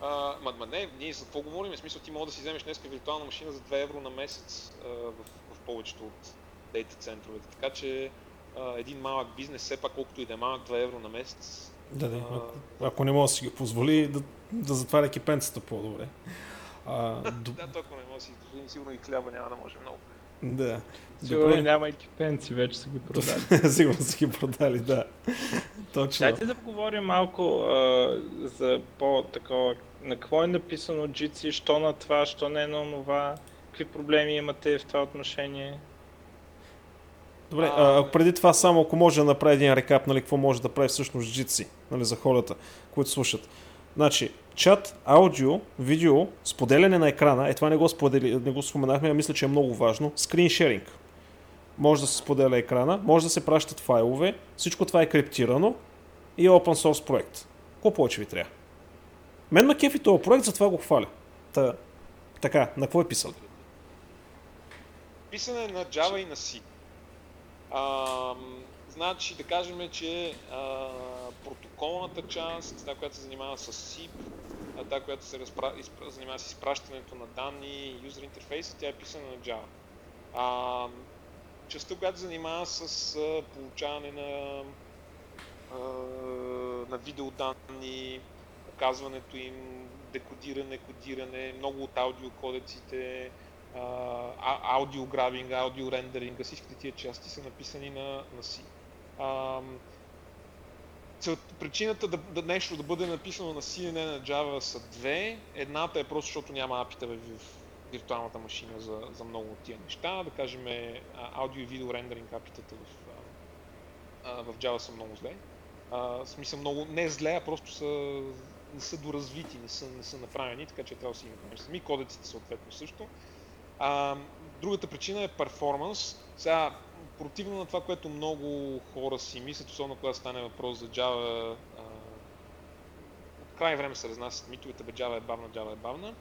а, ма, ма не, ние за какво говорим? В смисъл ти мога да си вземеш днес виртуална машина за 2 евро на месец а, в, в повечето от дейта центровете. Така че а, един малък бизнес, все пак колкото и да е малък, 2 евро на месец. Да, да. Ако, ако не може да си го позволи, да, да затваря кипенцата по-добре. А, д- Да, толкова не може да си позволим, сигурно и хляба няма да може много. да. Сигурно Добре. няма и кипенци, вече са ги продали. (laughs) Сигурно са ги продали, да. Точно. Дайте да поговорим малко а, за по-такова, на какво е написано Jitsi, що на това, що не е на това, какви проблеми имате в това отношение. Добре, А, а, преди това само ако може да направи един рекап, нали, какво може да прави всъщност Jitsi, нали, за хората, които слушат. Значи, чат, аудио, видео, споделяне на екрана, е това не го, сподели, не го споменахме, а мисля, че е много важно, скрин шеринг. Може да се споделя екрана, може да се пращат файлове, всичко това е криптирано и е open source проект. Какво повече ви трябва? Мен ма кефи този проект, затова го хваля. Та, така, на какво е писал? Писане на Java и на C. А, значи да кажем, че а, протоколната част, та, която се занимава с SIP, а, та, която се разпра... изпра... занимава с изпращането на данни, юзер интерфейса, тя е писана на Java. А, частта, която се занимава с а, получаване на, а, на видеоданни, показването им, декодиране, кодиране, много от аудиокодеците, аудиограбинга, аудиорендеринга, всичките тия части са написани на, на C. А, причината да, да нещо да бъде написано на C и не на Java са две. Едната е просто защото няма апита в, в виртуалната машина за, за много от тия неща. Да кажем, а, аудио и видео рендеринг апитата в, в Java са много зле. А, смисъл много, не зле, а просто са, не са доразвити, не са, не са направени, така че трябва да си ги направим сами. Кодеците съответно също. А, другата причина е перформанс. Сега, противно на това, което много хора си мислят, особено когато стане въпрос за Java, а, от край време се разнасят митовете, бе Java е бавна, Java е бавна.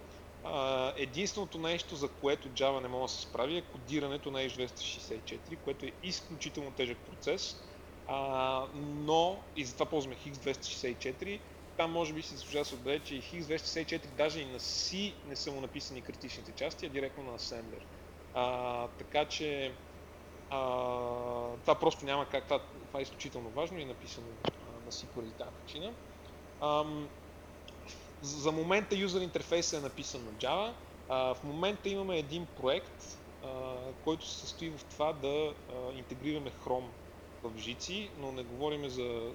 А, единственото нещо, за което Java не може да се справи е кодирането на H264, което е изключително тежък процес, а, но и затова ползваме X264, там може би си заслужава да се отбере, че и X264 даже и на C не са му написани критичните части, а директно на Assembler. А, така че а, това просто няма как, това, това е изключително важно и е написано а, на C поради тази причина. Ам, за момента юзер интерфейс е написан на Java. А, в момента имаме един проект, а, който се състои в това да а, интегрираме Chrome в Jitsi, но не говорим за,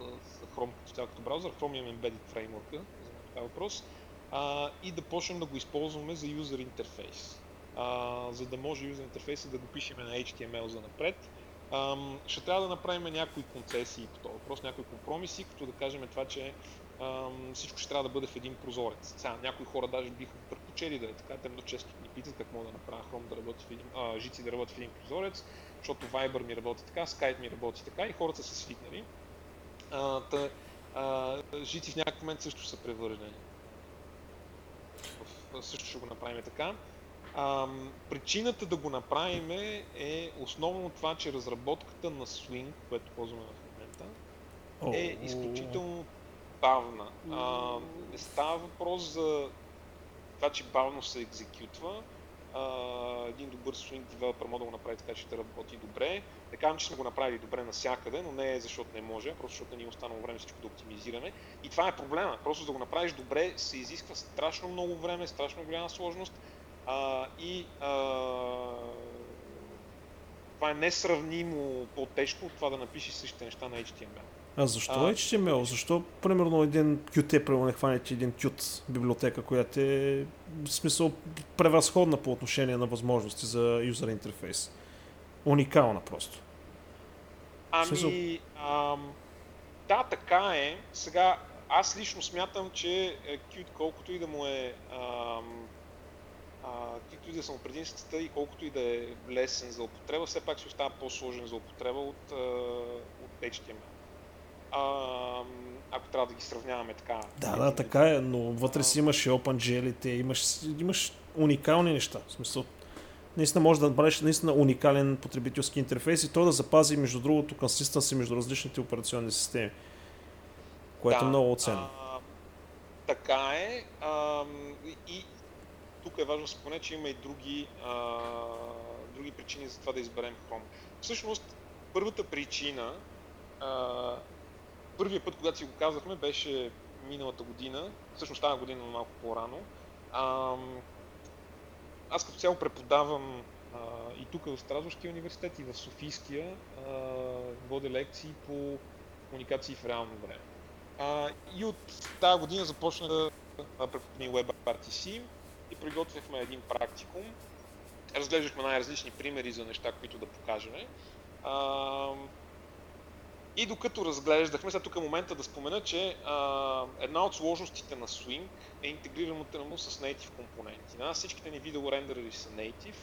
за, за Chrome като цял като браузър. Chrome имаме embedded фреймворка, за това въпрос. А, и да почнем да го използваме за юзер интерфейс. А, за да може юзер интерфейса да го пишем на HTML за напред. Ам, ще трябва да направим някои концесии по този въпрос, някои компромиси, като да кажем това, че ам, всичко ще трябва да бъде в един прозорец. Сега, някои хора даже биха предпочели да е така, те много често ни питат как мога да направя Chrome да работи в един, а, Жици да работи в един прозорец, защото Viber ми работи така, Skype ми работи така и хората са свикнали. А, та, А, жици в някакъв момент също са превържени. Също ще го направим така. А, причината да го направим е основно това, че разработката на Swing, което ползваме в момента, е изключително бавна. А, не става въпрос за това, че бавно се екзекютва. А, един добър swing developer може да го направи така, че да работи добре. Не казвам, че сме го направили добре навсякъде, но не е защото не може, просто защото не ни е останало време всичко да оптимизираме. И това е проблема. Просто да го направиш добре се изисква страшно много време, страшно голяма сложност а, и а, това е несравнимо по-тежко от това да напишеш същите неща на HTML. А защо а, HTML? Защо, примерно, един Qt, примерно, не хванете един Qt библиотека, която е в смисъл превъзходна по отношение на възможности за юзер интерфейс? Уникална просто. Ами, смисъл... ам, да, така е. Сега, аз лично смятам, че Qt, колкото и да му е ам, както и да са му предимствата и колкото и да е лесен за употреба, все пак ще остава по-сложен за употреба от, от HTML. А, ако трябва да ги сравняваме така. Да, да, така е, но вътре си имаш и OpenGL, имаш, имаш уникални неща. В смисъл, наистина може да направиш наистина уникален потребителски интерфейс и то да запази, между другото, консистенси между различните операционни системи, което да, е много оценно. така е. А, и тук е важно да се поне, че има и други, а, други причини за това да изберем Chrome. Всъщност, първата причина, а, първият път, когато си го казахме, беше миналата година, всъщност тази година, малко по-рано. А, аз като цяло преподавам а, и тук в Страсбургския университет, и в Софийския, а, водя лекции по комуникации в реално време. А, и от тази година започна да преподавам WebRTC и приготвяхме един практикум. Разглеждахме най-различни примери за неща, които да покажем. И докато разглеждахме, сега тук е момента да спомена, че а, една от сложностите на Swing е интегрирането му с native компоненти. На всичките ни видео рендерери са native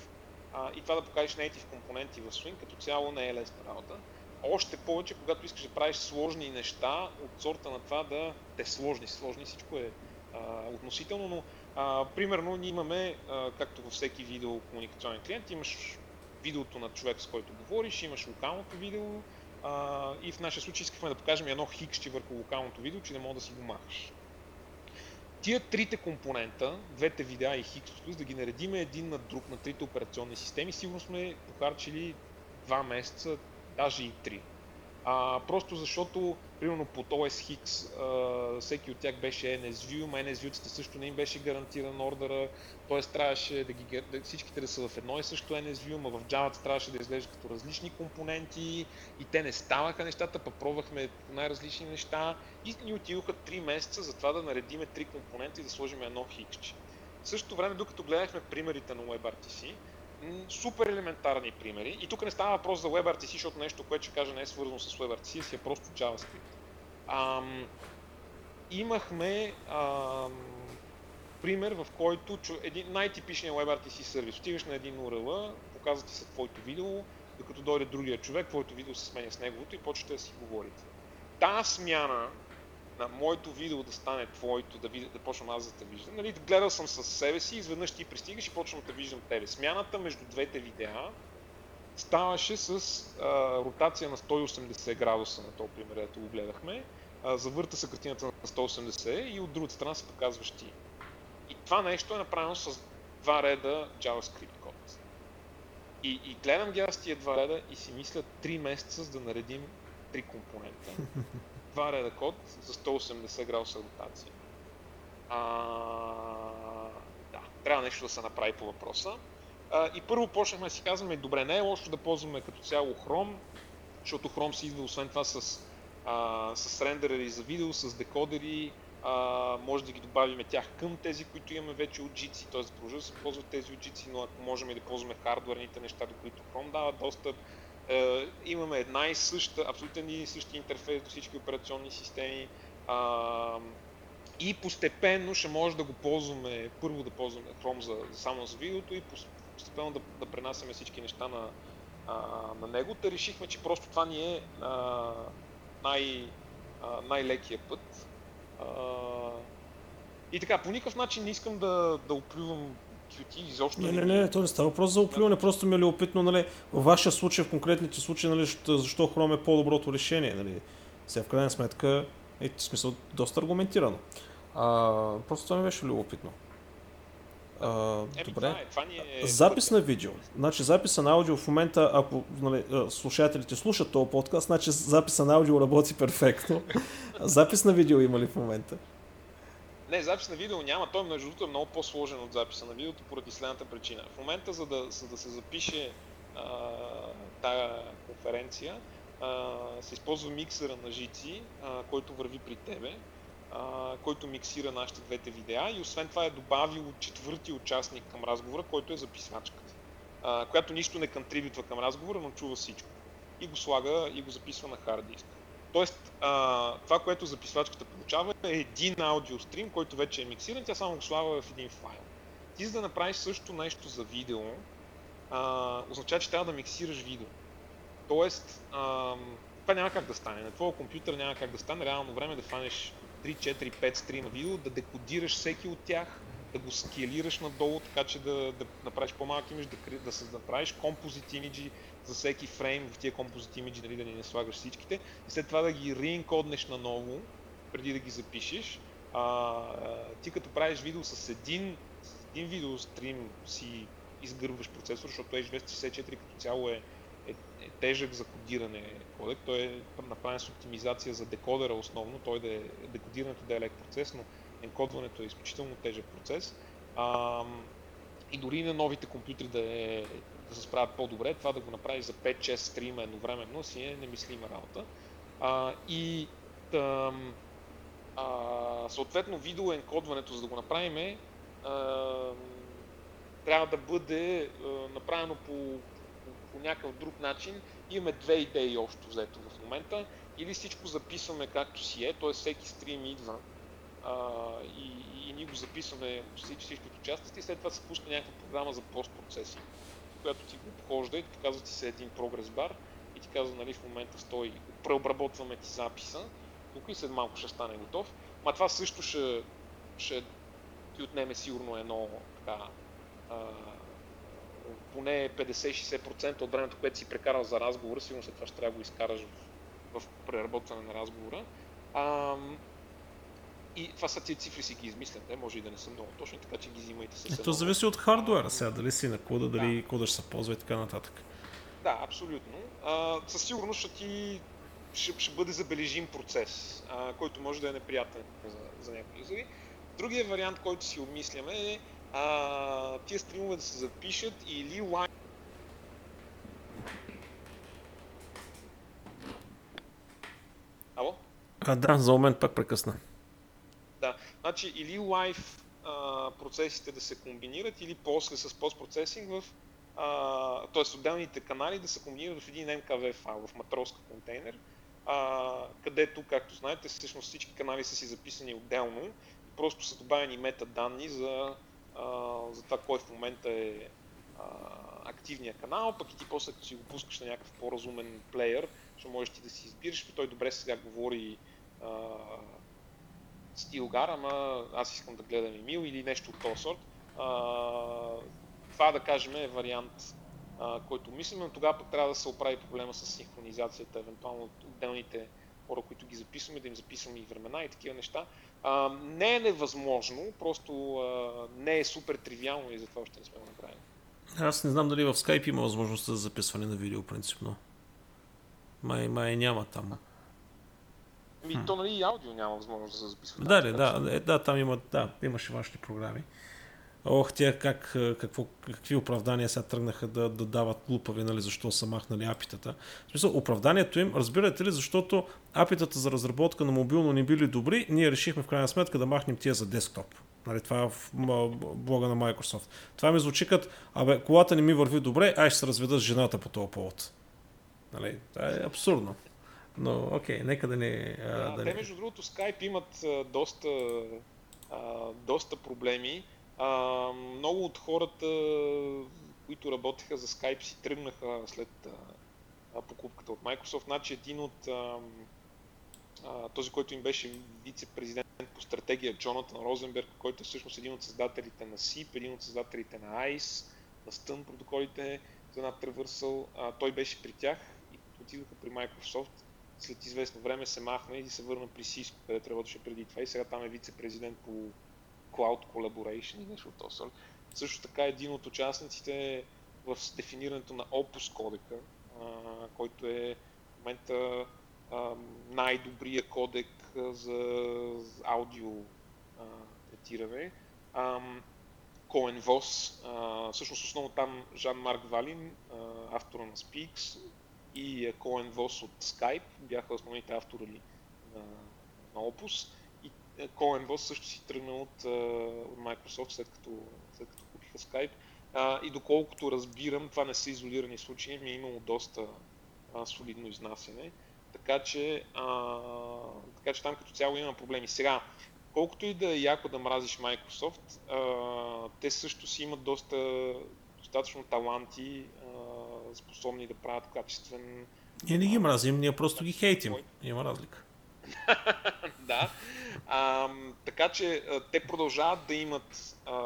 а, и това да покажеш native компоненти в Swing като цяло не е лесна работа. Още повече, когато искаш да правиш сложни неща от сорта на това да те сложни, сложни, всичко е а, относително, но а, примерно ние имаме, а, както във всеки видео комуникационен клиент, имаш видеото на човек, с който говориш, имаш локалното видео а, и в нашия случай искахме да покажем едно хиксче върху локалното видео, че да мога да си го махаш. Тия трите компонента, двете видеа и хиксчето, да ги наредиме един на друг на трите операционни системи, сигурно сме похарчили два месеца, даже и три. А, просто защото, примерно под OS а, всеки от тях беше NSView, но NSView-ците също не им беше гарантиран ордера, т.е. трябваше да ги, да, всичките да са в едно и също NSView, но в Java трябваше да изглеждат като различни компоненти и те не ставаха нещата, пък пробвахме най-различни неща и ни отидоха 3 месеца за това да наредиме три компонента и да сложим едно хиксче. В същото време, докато гледахме примерите на WebRTC, супер елементарни примери. И тук не става въпрос за WebRTC, защото нещо, което ще кажа не е свързано с WebRTC, си е просто JavaScript. Ам, имахме ам, пример, в който един най-типичният WebRTC сервис. Отиваш на един URL, показва ти се твоето видео, докато дойде другия човек, твоето видео се сменя с неговото и почвате да си говорите. Та смяна на моето видео да стане твоето, да, видя, да почвам аз да те виждам. Нали, гледал съм със себе си, изведнъж ти пристигаш и почвам да виждам тебе. Смяната между двете видеа ставаше с а, ротация на 180 градуса на този пример, ето го гледахме. А, завърта се картината на 180 и от другата страна се показваш ти. И това нещо е направено с два реда JavaScript код. И, и гледам ги аз тия два реда и си мисля 3 месеца за да наредим три компонента. (laughs) два реда код за 180 градуса ротация. А, да, трябва нещо да се направи по въпроса. А, и първо почнахме да си казваме, добре, не е лошо да ползваме като цяло Chrome, защото Chrome си идва освен това с, а, с рендерери за видео, с декодери, а, може да ги добавим тях към тези, които имаме вече от Jitsi, т.е. да продължат да се ползват тези от Jitsi, но ако можем и да ползваме хардверните неща, до които Chrome дава достъп, е, имаме една и съща, абсолютно един и същи интерфейс до всички операционни системи. А, и постепенно ще може да го ползваме, първо да ползваме Chrome за, само за видеото и постепенно да, да пренасяме всички неща на, а, на него. Та решихме, че просто това ни е а, най- а, най-лекия път. А, и така, по никакъв начин не искам да, да оплювам Qt, изобщо Не, не, не, то не става въпрос за оплюване, просто ми е любопитно, нали, във вашия случай, в конкретните случаи, нали, защо, Chrome е по-доброто решение, нали. Сега в крайна сметка, е, в смисъл, доста аргументирано. А, просто това ми беше любопитно. А, Еми, добре. Това, е, това ни е Запис на видео. Значи записа на аудио в момента, ако нали, слушателите слушат този подкаст, значи записа на аудио работи перфектно. (laughs) Запис на видео има ли в момента? Не, запис на видео няма. Той между другото е много по-сложен от записа на видеото поради следната причина. В момента, за да, за да се запише тая конференция, а, се използва миксера на жици, а, който върви при тебе, а, който миксира нашите двете видеа и освен това е добавил четвърти участник към разговора, който е записвачката, а, която нищо не контрибютва към разговора, но чува всичко. И го слага и го записва на хард диск. Тоест, а, това, което записвачката получава е един аудиострим, който вече е миксиран, тя само го слага в един файл. Ти за да направиш също нещо за видео, а, означава, че трябва да миксираш видео. Тоест, а, това няма как да стане. На твоя компютър няма как да стане реално време да фанеш 3, 4, 5 стрима видео, да декодираш всеки от тях, да го скелираш надолу, така че да, да направиш по-малък имидж, да, да, да направиш композит имиджи за всеки фрейм, в тия композит имиджи, нали, да ни не слагаш всичките, и след това да ги реинкоднеш наново, преди да ги запишеш. А, ти като правиш видео с един, с един видеострим си изгърбваш процесор, защото H264 като цяло е, е, е тежък за кодиране кодек. Той е направен с оптимизация за декодера основно, той да е, декодирането да е лек процес, но енкодването е изключително тежък процес. А, и дори на новите компютри да, е, да се справят по-добре, това да го направиш за 5-6 стрима едновременно си е немислима работа. А, и тъм, а, съответно видеоенкодването, за да го направим, е, а, трябва да бъде а, направено по, по, по някакъв друг начин. Имаме две идеи общо взето в момента. Или всичко записваме както си е, т.е. всеки стрим идва а, и, и ние го записваме всички, всички участници и след това се пуска някаква програма за постпроцесинг, която ти го обхожда и показва ти се един прогрес бар и ти казва, нали, в момента стои, преобработваме ти записа, тук и след малко ще стане готов. Ма това също ще, ще ти отнеме сигурно едно така, а, поне 50-60% от времето, което си прекарал за разговора, сигурно след това ще трябва да го изкараш в, в преработване на разговора. А, и това са тия цифри си ги измислят, те може и да не са много точни, така че ги взимайте с Ето едно- зависи от хардуера сега, дали си на кода, дали Да. кода ще се ползва и така нататък. Да, абсолютно. А, със сигурност ще ти ще, ще бъде забележим процес, а, който може да е неприятен за, за някои юзери. Другия вариант, който си обмисляме е а, тия стримове да се запишат или лайв Ало? А, да, за момент пак прекъсна. Значи или лайв процесите да се комбинират, или после с постпроцесинг в т.е. отделните канали да се комбинират в един MKV файл, в матроска контейнер, а, където, както знаете, всъщност всички канали са си записани отделно и просто са добавени метаданни за, а, за това кой в момента е а, активния канал, пък и ти после като си го пускаш на някакъв по-разумен плеер, ще можеш ти да си избираш, той добре сега говори а, Стилгар, ама аз искам да гледам Емил или нещо от този сорт. А, това да кажем е вариант, а, който мислим, но тогава пък трябва да се оправи проблема с синхронизацията, евентуално от отделните хора, които ги записваме, да им записваме и времена и такива неща. А, не е невъзможно, просто а, не е супер тривиално и затова още не сме го направили. Аз не знам дали в Skype има възможност за записване на видео, принципно. Май, май няма там. Ами, то нали и аудио няма възможност да се записва. Да, там, да, да, е, да, там има, да, имаше вашите програми. Ох, тя как, а, какво, какви оправдания сега тръгнаха да, да дават глупави, нали, защо са махнали апитата. В смисъл, оправданието им, разбирате ли, защото апитата за разработка на мобилно не били добри, ние решихме в крайна сметка да махнем тия за десктоп. Нали, това е в блога на Microsoft. Това ми звучи като, абе, колата не ми върви добре, ай ще се разведа с жената по този повод. Нали, това е абсурдно. Но, окей, нека да не... а, Да, да те не... между другото Skype имат а, доста, а, доста проблеми. А, много от хората, които работеха за Skype си тръгнаха след а, покупката от Microsoft. Значи един от а, а, този, който им беше вице-президент по стратегия, Джонатан Розенберг, който е всъщност един от създателите на SIP, един от създателите на ICE, на Stun протоколите за над Traversal. А, той беше при тях и отидоха при Microsoft. След известно време се махна и се върна при Cisco, където работеше преди това и сега там е вице-президент по Cloud Collaboration и нещо от този. Също така един от участниците в дефинирането на Opus кодека, който е в момента най-добрия кодек за аудио а, третиране. Коен Вос, всъщност основно там Жан-Марк Валин, автора на Speaks и Коен Вос от Skype бяха основните автори на, на Opus. И Коен Вос също си тръгна от, от Microsoft след като, след като купиха Skype. А, и доколкото разбирам, това не са изолирани случаи, ми е имало доста а, солидно изнасяне. Така че, а, така че там като цяло има проблеми. Сега, колкото и да е яко да мразиш Microsoft, а, те също си имат доста достатъчно таланти, способни да правят качествен... Ние не ги мразим, ние просто ги хейтим. Има разлика. (laughs) да. А, така че те продължават да имат а,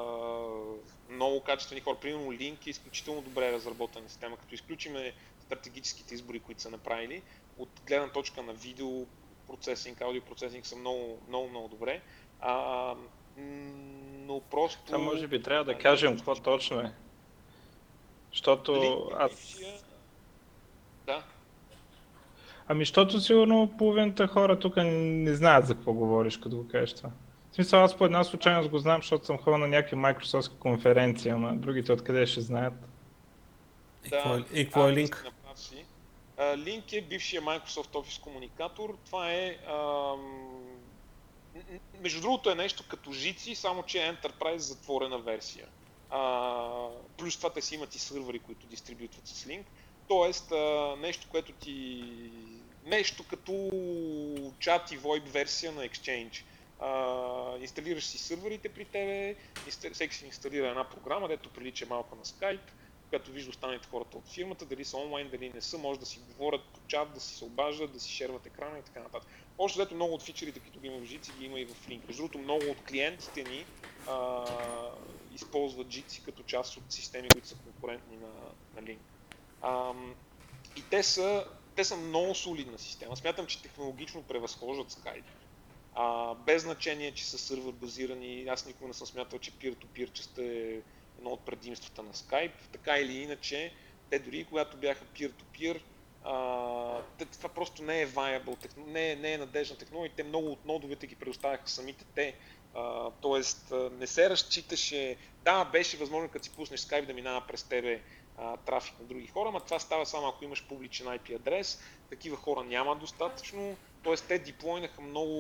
много качествени хора. Примерно Link е изключително добре разработена система, като изключиме стратегическите избори, които са направили. От гледна точка на видео процесинг, аудио процесинг са много, много, много добре. А, но просто... Това може би трябва да кажем какво точно е. Защото аз... Да. Ами, защото сигурно половината хора тук не знаят за какво говориш, като го кажеш това. В смисъл, аз по една случайност го знам, защото съм ходил на някакви Microsoft конференции, ама другите откъде ще знаят. Да, и какво е линк? Линк е бившия Microsoft Office комуникатор. Това е ам... между другото е нещо като жици, само че е Enterprise затворена версия. А, плюс това те си имат и сървъри, които дистрибютват с линк. Тоест, а, нещо, което ти... Нещо като чат и VoIP версия на Exchange. А, инсталираш си сървърите при тебе, всеки си инсталира една програма, дето прилича малко на Skype, която вижда останалите хората от фирмата, дали са онлайн, дали не са, може да си говорят по чат, да си се обаждат, да си шерват екрана и така нататък. Още дето много от фичерите, които ги има в Jitsi, ги има и в Link. Между другото, много от клиентите ни а, използват Jitsi като част от системи, които са конкурентни на, на Link. А, и те са, те са много солидна система. Смятам, че технологично превъзхождат Skype. А, без значение, че са сървър базирани, аз никога не съм смятал, че peer-to-peer частта е едно от предимствата на Skype. Така или иначе, те дори когато бяха peer-to-peer, а, това просто не е viable, не е, не е надежна технология. Те много от нодовете ги предоставяха самите те. Тоест не се разчиташе, да, беше възможно като си пуснеш Skype да минава през тебе а, трафик на други хора, но това става само ако имаш публичен IP адрес. Такива хора няма достатъчно. Тоест те диплойнаха много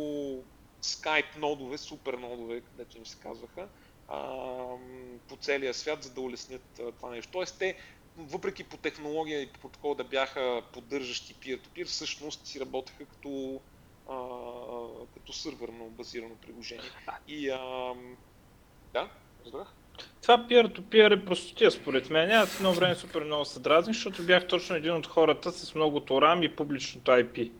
Skype нодове, супер нодове, където им се казваха, а, по целия свят, за да улеснят това нещо. Тоест те, въпреки по технология и по протокол да бяха поддържащи peer-to-peer, всъщност си работеха като, а, като сървърно базирано приложение. И а, да, разбрах. Това peer-to-peer е простотия според мен. Аз едно време супер много се дразних, защото бях точно един от хората с многото RAM и публичното IP.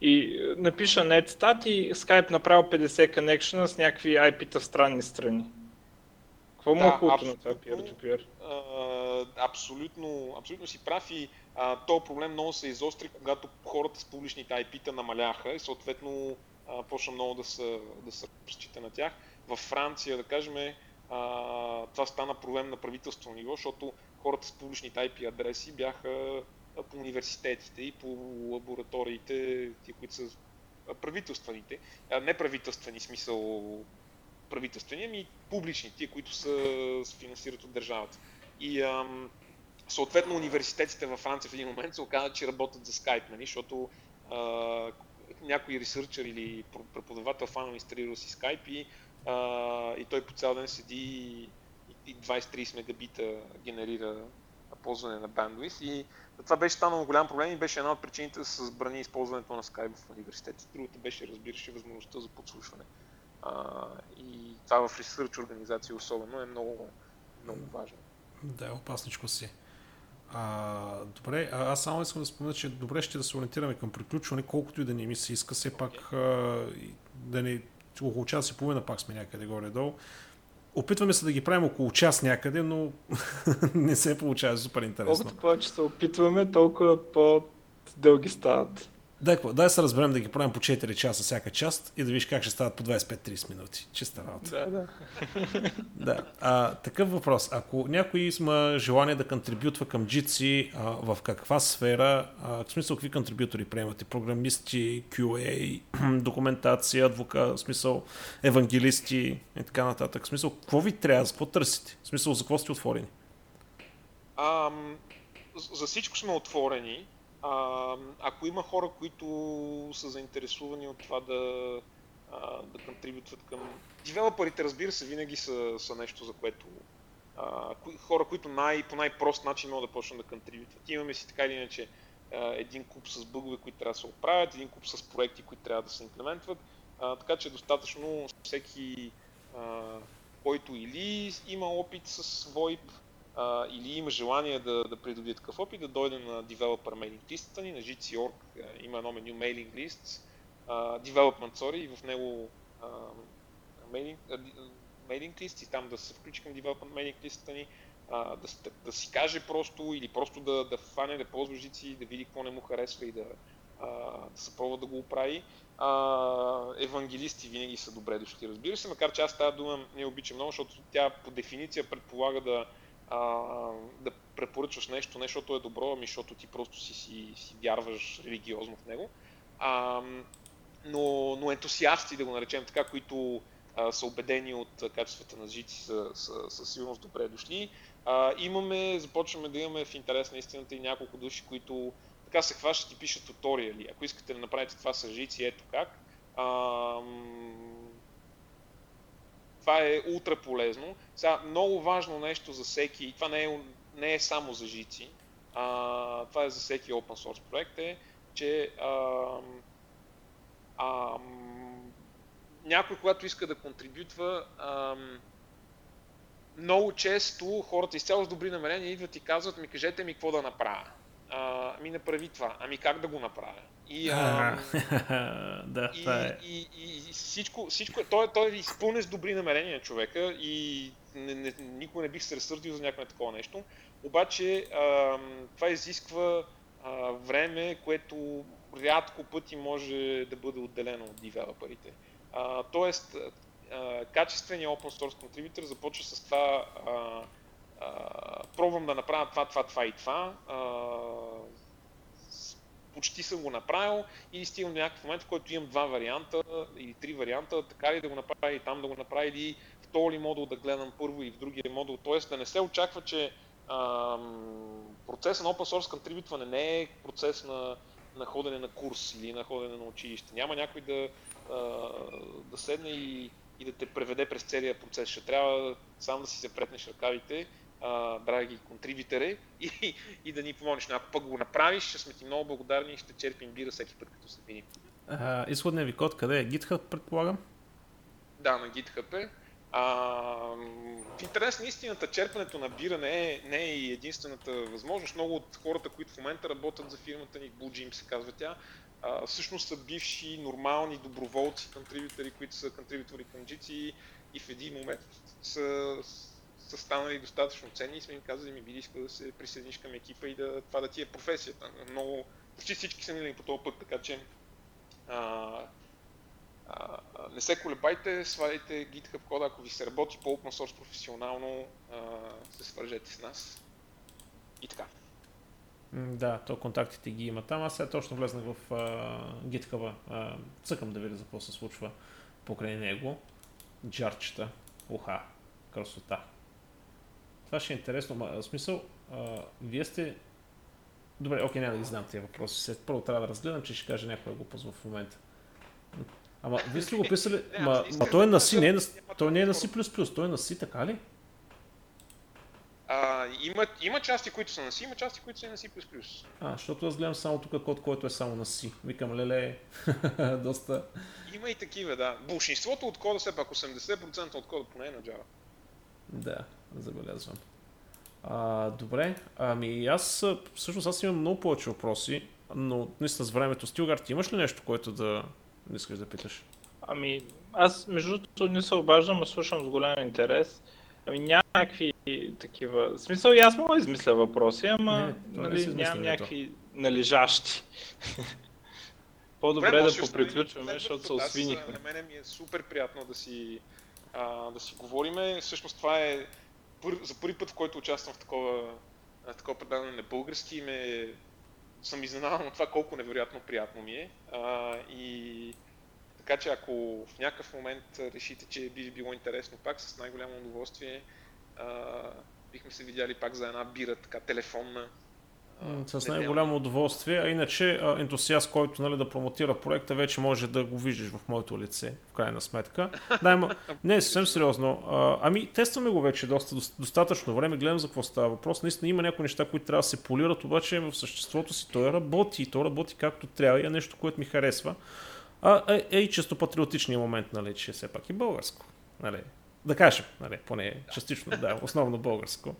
И напиша NetStat и Skype направил 50 connection с някакви IP-та в странни страни. Какво му е хубавото на това peer-to-peer? Абсолютно, абсолютно си прав и този проблем много се изостри, когато хората с публичните IP-та намаляха и съответно а, почна много да се, да разчита на тях. Във Франция, да кажем, а, това стана проблем на правителствено ниво, защото хората с публичните IP адреси бяха по университетите и по лабораториите, тия, които са правителствените, а не правителствени смисъл правителствени, ами публични, тия, които са, се финансират от държавата. И ам, съответно университетите във Франция в един момент се оказа, че работят за Skype, нали, защото а, някой ресърчър или преподавател фанал инсталира си Skype и, а, и той по цял ден седи и 20-30 мегабита генерира ползване на bandwidth и това беше станало голям проблем и беше една от причините да се забрани използването на Skype в университета. Другото беше, разбираше, възможността за подслушване. А, и това в ресърч организация особено е много, много важно. Да, опасничко си. А, добре, а, аз само искам да спомена, че добре ще да се ориентираме към приключване, колкото и да не ми се иска, все пак а, да не около час и половина пак сме някъде горе-долу. Опитваме се да ги правим около час някъде, но (laughs) не се получава супер интересно. Колкото повече се опитваме, толкова по-дълги стават. Дай, дай се разберем да ги правим по 4 часа всяка част и да видиш как ще стават по 25-30 минути. Чиста работа. Да, да. да. А, такъв въпрос. Ако някой има желание да контрибютва към Jitsi, а, в каква сфера, а, в смисъл какви контрибютори приемате? Програмисти, QA, (clears throat) документация, адвока, в смисъл евангелисти и така нататък. В смисъл, какво ви трябва? За какво търсите? В смисъл, за какво сте отворени? Ам, за всичко сме отворени. А, ако има хора, които са заинтересувани от това да, а, да контрибютват към... Девелоперите, разбира се, винаги са, са нещо, за което а, хора, които най, по най-прост начин могат да почнат да контрибютват. Имаме си така или иначе един куп с бъгове, които трябва да се оправят, един куп с проекти, които трябва да се имплементват. А, така че достатъчно всеки, а, който или има опит с VoIP, а, или има желание да, да придобие такъв опит, да дойде на Developer Mailing листата ни, на GC.org има едно меню Lists, uh, Development, sorry, и в него uh, mailing, uh, mailing list и там да се включи към Development Mailing листата ни, uh, да, да, си каже просто или просто да, да фане, да ползва GC, да види какво не му харесва и да, uh, да се пробва да го оправи. Uh, евангелисти винаги са добре дошли, разбира се, макар че аз тази дума не обичам много, защото тя по дефиниция предполага да, а, да препоръчваш нещо, не защото е добро, ами защото ти просто си, си, си вярваш религиозно в него. А, но, но ентусиасти, да го наречем така, които а, са убедени от качествата на жици, са, са, са сигурно добре дошли. А, имаме, започваме да имаме в интерес на истината и няколко души, които така се хващат и пишат туториали. Ако искате да направите това с жици, ето как. А, това е ултра полезно. Сега, много важно нещо за всеки, това не е, не е само за жици, а, това е за всеки open source проект, е, че а, а, някой, когато иска да контрибютва, а, много често хората изцяло с добри намерения идват и казват ми кажете ми какво да направя. А, ми направи това. Ами как да го направя? И, а, (laughs) да, и, това е. и, и, и всичко, всичко е, той, той е изпълнен с добри намерения човека и не, не, никой не бих се разсърдил за някакво такова нещо. Обаче а, това изисква а, време, което рядко пъти може да бъде отделено от девелоперите. Тоест, а, качественият open source contributor започва с това а, пробвам да направя това, това, това и това, а, почти съм го направил и стигам до някакъв момент, в който имам два варианта или три варианта, така ли да го направя и там да го направя или в този модул да гледам първо и в другия модул. Тоест да не се очаква, че процесът на open source контрибютване не е процес на, на ходене на курс или на ходене на училище. Няма някой да, а, да седне и, и да те преведе през целия процес. Ще трябва сам да си се претнеш ръкавите а, драги контрибютери и, и да ни помогнеш. Ако пък го направиш, ще сме ти много благодарни и ще черпим бира всеки път, като се видим. изходният ви код къде е? GitHub, предполагам? Да, на GitHub е. А, в интерес на истината, черпането на бира не е, не е единствената възможност. Много от хората, които в момента работят за фирмата ни, Blue Gym се казва тя, а, всъщност са бивши нормални доброволци, контрибютори, които са контрибютори към Jitsi и в един момент са са станали достатъчно ценни и сме им казали, ми биди иска да се присъединиш към екипа и да, това да ти е професията. Много, почти всички са минали по този път, така че а, а, не се колебайте, сваляйте GitHub кода, ако ви се работи по open source професионално, а, се свържете с нас. И така. Да, то контактите ги има там. Аз сега точно влезнах в GitHub. Uh, цъкам да видя за какво се случва покрай него. Джарчета. Уха, красота. Това ще е интересно. Ма, в смисъл, а, вие сте... Добре, окей, няма да ги знам тези въпроси. След първо трябва да разгледам, че ще каже някоя глупост в момента. Ама, вие сте го писали... Ма, ма той е на C, не е на... Той не е на C++, той е на C, така ли? А, има, има части, които са на C, има части, които са на C++. А, защото аз гледам само тук код, който е само на C. Викам, леле, (laughs) доста... Има и такива, да. Большинството от кода, все пак 80% от кода поне е на Java. Да, забелязвам. А, добре, ами аз всъщност аз имам много повече въпроси, но наистина с времето. Стилгар, ти имаш ли нещо, което да не искаш да питаш? Ами, аз между другото не се обаждам, а слушам с голям интерес. Ами няма някакви такива... В смисъл и аз мога да измисля въпроси, ама Не, нали, нямам някакви належащи. По-добре Добре, да поприключваме, защото се освинихме. На мене ми е супер приятно да си, а, да си говориме. Всъщност това е пър, за първи път, в който участвам в такова, такова предаване на български. Ме, съм изненадан от това колко невероятно приятно ми е. А, и така че ако в някакъв момент решите, че би било интересно пак, с най-голямо удоволствие а, бихме се видяли пак за една бира, така телефонна. С най-голямо удоволствие. А иначе ентусиаст, който нали, да промотира проекта, вече може да го виждаш в моето лице, в крайна сметка. Да, ма, (laughs) не, съвсем сериозно. А, ами, тестваме го вече доста, дос- достатъчно време, гледам за какво става въпрос. Наистина има някои неща, които трябва да се полират, обаче в съществото си той работи и то работи както трябва и е нещо, което ми харесва. А, е, е и често патриотичният момент, нали, че все пак и българско. Нали. Да кажем, нали, поне частично, да, основно българско.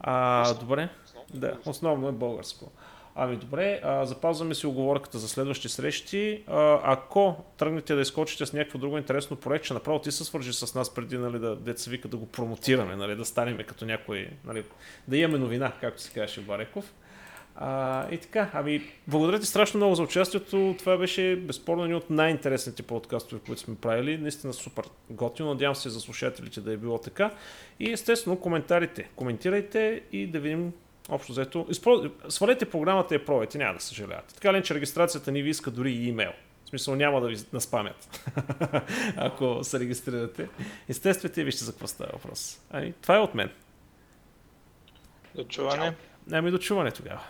А, добре. Основно Да, основно е българско. Ами добре, а, запазваме си оговорката за следващи срещи. А, ако тръгнете да изкочите с някакво друго интересно проект, ще направо ти се свържи с нас преди нали, да, деца вика да го промотираме, нали, да станем като някой, нали, да имаме новина, както се казваше Бареков. А, и така, ами, благодаря ти страшно много за участието. Това беше безспорно един от най-интересните подкастове, които сме правили. Наистина супер готино. Надявам се за слушателите да е било така. И естествено, коментарите. Коментирайте и да видим общо взето. Изпро... Свалете програмата и пробайте, няма да съжалявате. Така ли, че регистрацията ни ви иска дори и имейл. В смисъл няма да ви наспамят, (laughs) ако се регистрирате. Естествете и вижте за какво става въпрос. Ами, това е от мен. До чуване. Ами до чуване тогава.